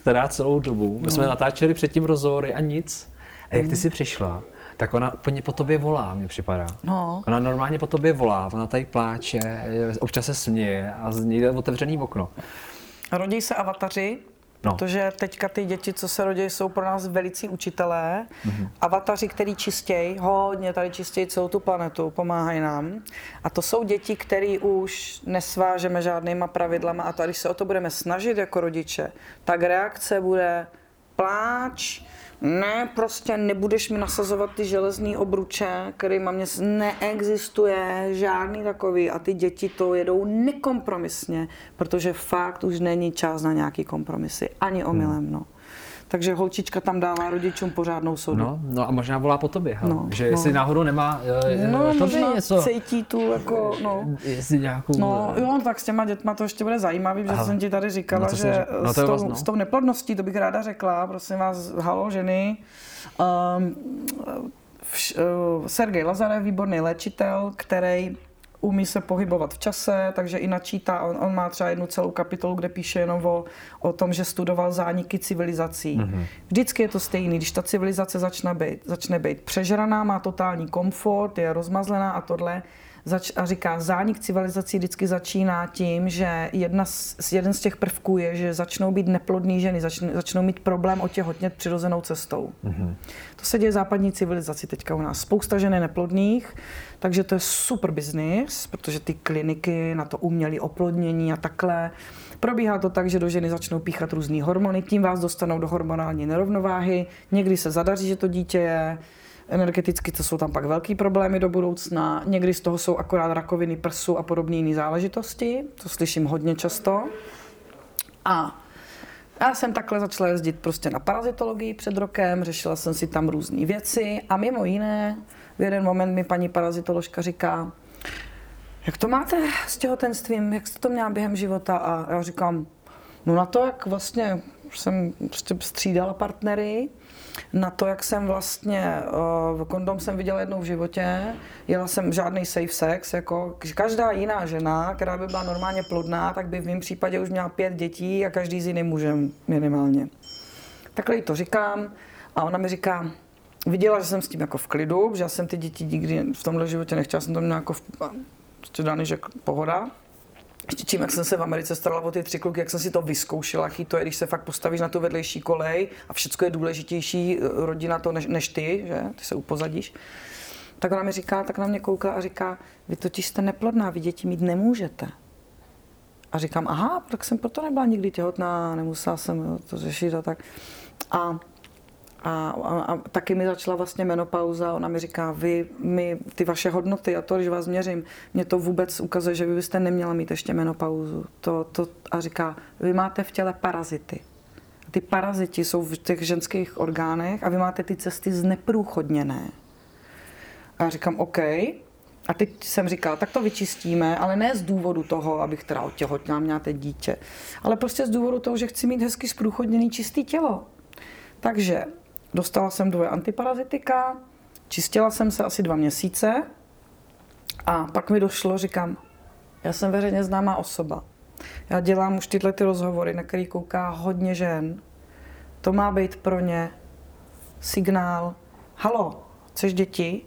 která celou dobu, my no. jsme natáčeli předtím rozhovory a nic. A jak ty mhm. jsi přišla, tak ona úplně po tobě volá, mi připadá. No. Ona normálně po tobě volá, ona tady pláče, občas se směje a z ní jde otevřený okno. Rodí se avataři, No. Protože teďka ty děti, co se rodí, jsou pro nás velicí učitelé. Mm-hmm. Avataři, který čistějí, hodně tady čistějí celou tu planetu, pomáhají nám. A to jsou děti, které už nesvážeme žádnýma pravidlama a to, když se o to budeme snažit jako rodiče, tak reakce bude pláč, ne, prostě nebudeš mi nasazovat ty železný obruče, který mě neexistuje žádný takový a ty děti to jedou nekompromisně, protože fakt už není čas na nějaký kompromisy, ani omylem, no. Takže holčička tam dává rodičům pořádnou sodu. No, no a možná volá po tobě, no, že no. jestli náhodou nemá uh, no, tobě něco. cítí tu jako, no. Jestli nějakou... No jo, tak s těma dětma to ještě bude zajímavý, že jsem ti tady říkala, no, že no, s, tou, vás, no. s tou neplodností, to bych ráda řekla, prosím vás, halo ženy, um, uh, Sergej Lazarev, výborný léčitel, který umí se pohybovat v čase, takže i načítá. On, on má třeba jednu celou kapitolu, kde píše jenom o, o tom, že studoval zániky civilizací. Mm-hmm. Vždycky je to stejný, když ta civilizace začne být, začne být přežraná, má totální komfort, je rozmazlená a tohle, zač- a říká, zánik civilizací vždycky začíná tím, že jedna z, jeden z těch prvků je, že začnou být neplodné ženy, začnou, začnou mít problém otěhotnět přirozenou cestou. Mm-hmm. To se děje v západní civilizaci teďka u nás. Spousta žen je neplodných, takže to je super biznis, protože ty kliniky na to umělé oplodnění a takhle. Probíhá to tak, že do ženy začnou píchat různé hormony, tím vás dostanou do hormonální nerovnováhy, někdy se zadaří, že to dítě je, Energeticky to jsou tam pak velký problémy do budoucna. Někdy z toho jsou akorát rakoviny prsu a podobné jiné záležitosti. To slyším hodně často. A já jsem takhle začala jezdit prostě na parazitologii před rokem, řešila jsem si tam různé věci a mimo jiné v jeden moment mi paní parazitoložka říká, jak to máte s těhotenstvím, jak jste to měla během života a já říkám, no na to, jak vlastně jsem prostě střídala partnery, na to, jak jsem vlastně, uh, kondom jsem viděla jednou v životě, jela jsem žádný safe sex, jako každá jiná žena, která by byla normálně plodná, tak by v mém případě už měla pět dětí a každý s jiným mužem minimálně. Takhle jí to říkám a ona mi říká, viděla, že jsem s tím jako v klidu, že já jsem ty děti nikdy v tomhle životě nechtěla, jsem to měla jako v, daný, že pohoda. Tím, jak jsem se v Americe starala o ty tři kluky, jak jsem si to vyzkoušela, jaký to je, když se fakt postavíš na tu vedlejší kolej a všechno je důležitější eh, rodina to než, než ty, že? Ty se upozadíš. Tak ona mi říká, tak na mě kouká a říká, vy totiž jste neplodná, vy děti mít nemůžete. A říkám, aha, tak jsem proto nebyla nikdy těhotná, nemusela jsem to řešit a tak. A a, a, a taky mi začala vlastně menopauza, ona mi říká, vy, my, ty vaše hodnoty a to, když vás měřím, mě to vůbec ukazuje, že vy byste neměla mít ještě menopauzu. To, to, a říká, vy máte v těle parazity. Ty paraziti jsou v těch ženských orgánech a vy máte ty cesty zneprůchodněné. A já říkám, OK. A teď jsem říkala, tak to vyčistíme, ale ne z důvodu toho, abych teda otěhotněla, měla teď dítě, ale prostě z důvodu toho, že chci mít hezky zprůchodněný čistý tělo. Takže Dostala jsem dvoje antiparazitika, čistila jsem se asi dva měsíce a pak mi došlo, říkám, já jsem veřejně známá osoba. Já dělám už tyhle ty rozhovory, na který kouká hodně žen. To má být pro ně signál, halo, chceš děti?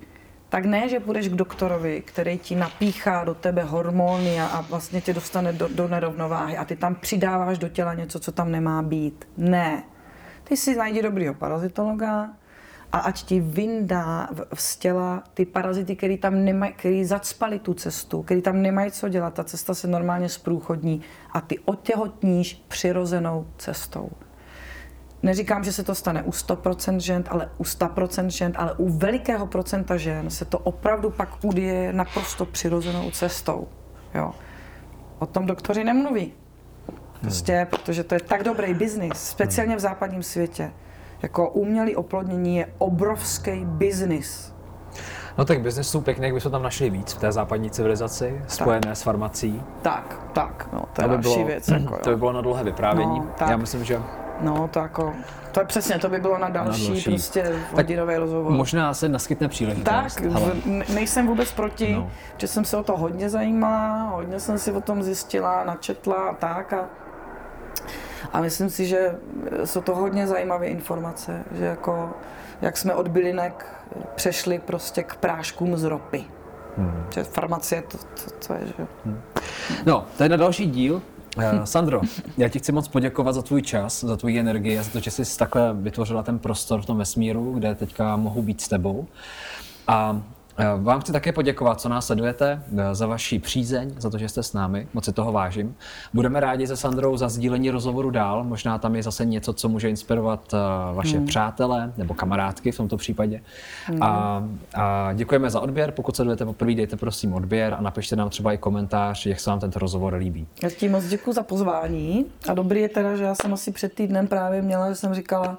tak ne, že půjdeš k doktorovi, který ti napíchá do tebe hormony a, a vlastně tě dostane do, do nerovnováhy a ty tam přidáváš do těla něco, co tam nemá být. Ne. Ty si najdi dobrýho parazitologa, a ať ti vyndá z těla ty parazity, který tam nemají, který zacpali tu cestu, který tam nemají co dělat. Ta cesta se normálně zprůchodní a ty otěhotníš přirozenou cestou. Neříkám, že se to stane u 100% žen, ale u 100% žen, ale u velikého procenta žen se to opravdu pak uděje naprosto přirozenou cestou. Jo. O tom doktoři nemluví. Prostě, hmm. protože to je tak dobrý biznis, speciálně v západním světě. Jako umělé oplodnění je obrovský biznis. No tak biznesů pěkných bychom tam našli víc v té západní civilizaci, spojené tak. s farmací. Tak, tak, no, to je to by bylo, věc. Jako, to by bylo na dlouhé vyprávění. No, Já myslím, že No, to jako, to je přesně, to by bylo na další, na další. prostě hodinový rozhovor. Možná se naskytne příležitost. Tak, ale... nejsem vůbec proti, no. že jsem se o to hodně zajímala, hodně jsem si o tom zjistila, načetla a tak a a myslím si, že jsou to hodně zajímavé informace, že jako, jak jsme od bylinek přešli prostě k práškům z ropy. Hmm. Že farmacie to, to, to je, že hmm. No, to je na další díl. Uh, Sandro, já ti chci moc poděkovat za tvůj čas, za tvůj energii a za to, že jsi takhle vytvořila ten prostor v tom vesmíru, kde teďka mohu být s tebou. A vám chci také poděkovat, co nás sledujete, eh, za vaši přízeň, za to, že jste s námi, moc si toho vážím. Budeme rádi se Sandrou za sdílení rozhovoru dál, možná tam je zase něco, co může inspirovat eh, vaše hmm. přátele nebo kamarádky v tomto případě. Hmm. A, a děkujeme za odběr, pokud sledujete poprvé, dejte prosím odběr a napište nám třeba i komentář, jak se vám tento rozhovor líbí. Já ti moc děkuji za pozvání a dobrý je teda, že já jsem asi před týdnem právě měla, že jsem říkala,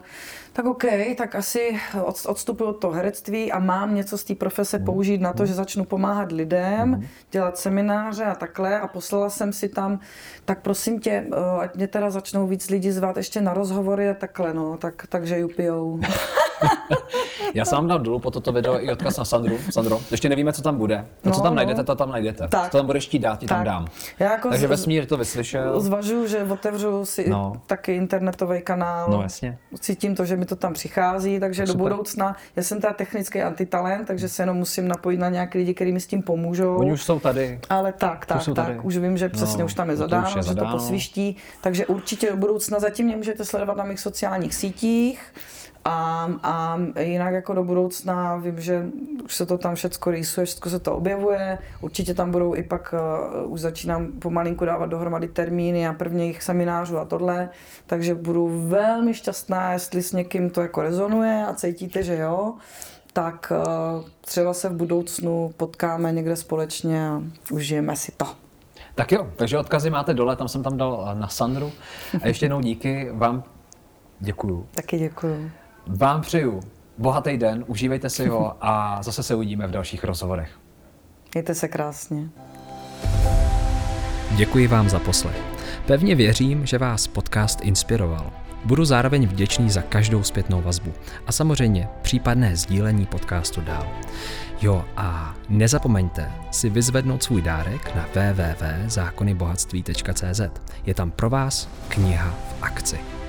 tak OK, tak asi odstupuji od toho herectví a mám něco z té profese mm. použít na to, mm. že začnu pomáhat lidem, mm. dělat semináře a takhle a poslala jsem si tam, tak prosím tě, eh, ať mě teda začnou víc lidi zvát ještě na rozhovory a takhle, no, tak, takže jupijou. Já vám dal dolů po toto video i odkaz na Sandru. Sandro, ještě nevíme, co tam bude. To, no, co tam no. najdete, to tam najdete. Tak. Co tam budeš chtít dát, ti tak. tam dám. Já jako Takže z... vesmír to vyslyšel. Zvažuju, že otevřu si no. taky internetový kanál. No jasně. Cítím to, že mi to tam přichází, takže no, do budoucna, já jsem teda technický antitalent, takže se jenom musím napojit na nějaké lidi, kteří mi s tím pomůžou. Oni už jsou tady. Ale tak, tak, tak. Tady. Už vím, že přesně no, už tam je zadáno, no to je že to posviští. Takže určitě do budoucna zatím mě můžete sledovat na mých sociálních sítích. A, a jinak jako do budoucna vím, že už se to tam všechno rýsuje, všechno se to objevuje. Určitě tam budou i pak, uh, už začínám pomalinku dávat dohromady termíny a prvních seminářů a tohle. Takže budu velmi šťastná, jestli s někým to jako rezonuje a cítíte, že jo, tak uh, třeba se v budoucnu potkáme někde společně a užijeme si to. Tak jo, takže odkazy máte dole, tam jsem tam dal na Sandru. A ještě jednou díky vám. Děkuju. Taky děkuju. Vám přeju bohatý den, užívejte si ho a zase se uvidíme v dalších rozhovorech. Mějte se krásně. Děkuji vám za poslech. Pevně věřím, že vás podcast inspiroval. Budu zároveň vděčný za každou zpětnou vazbu a samozřejmě případné sdílení podcastu dál. Jo a nezapomeňte si vyzvednout svůj dárek na www.zákonybohatství.cz. Je tam pro vás kniha v akci.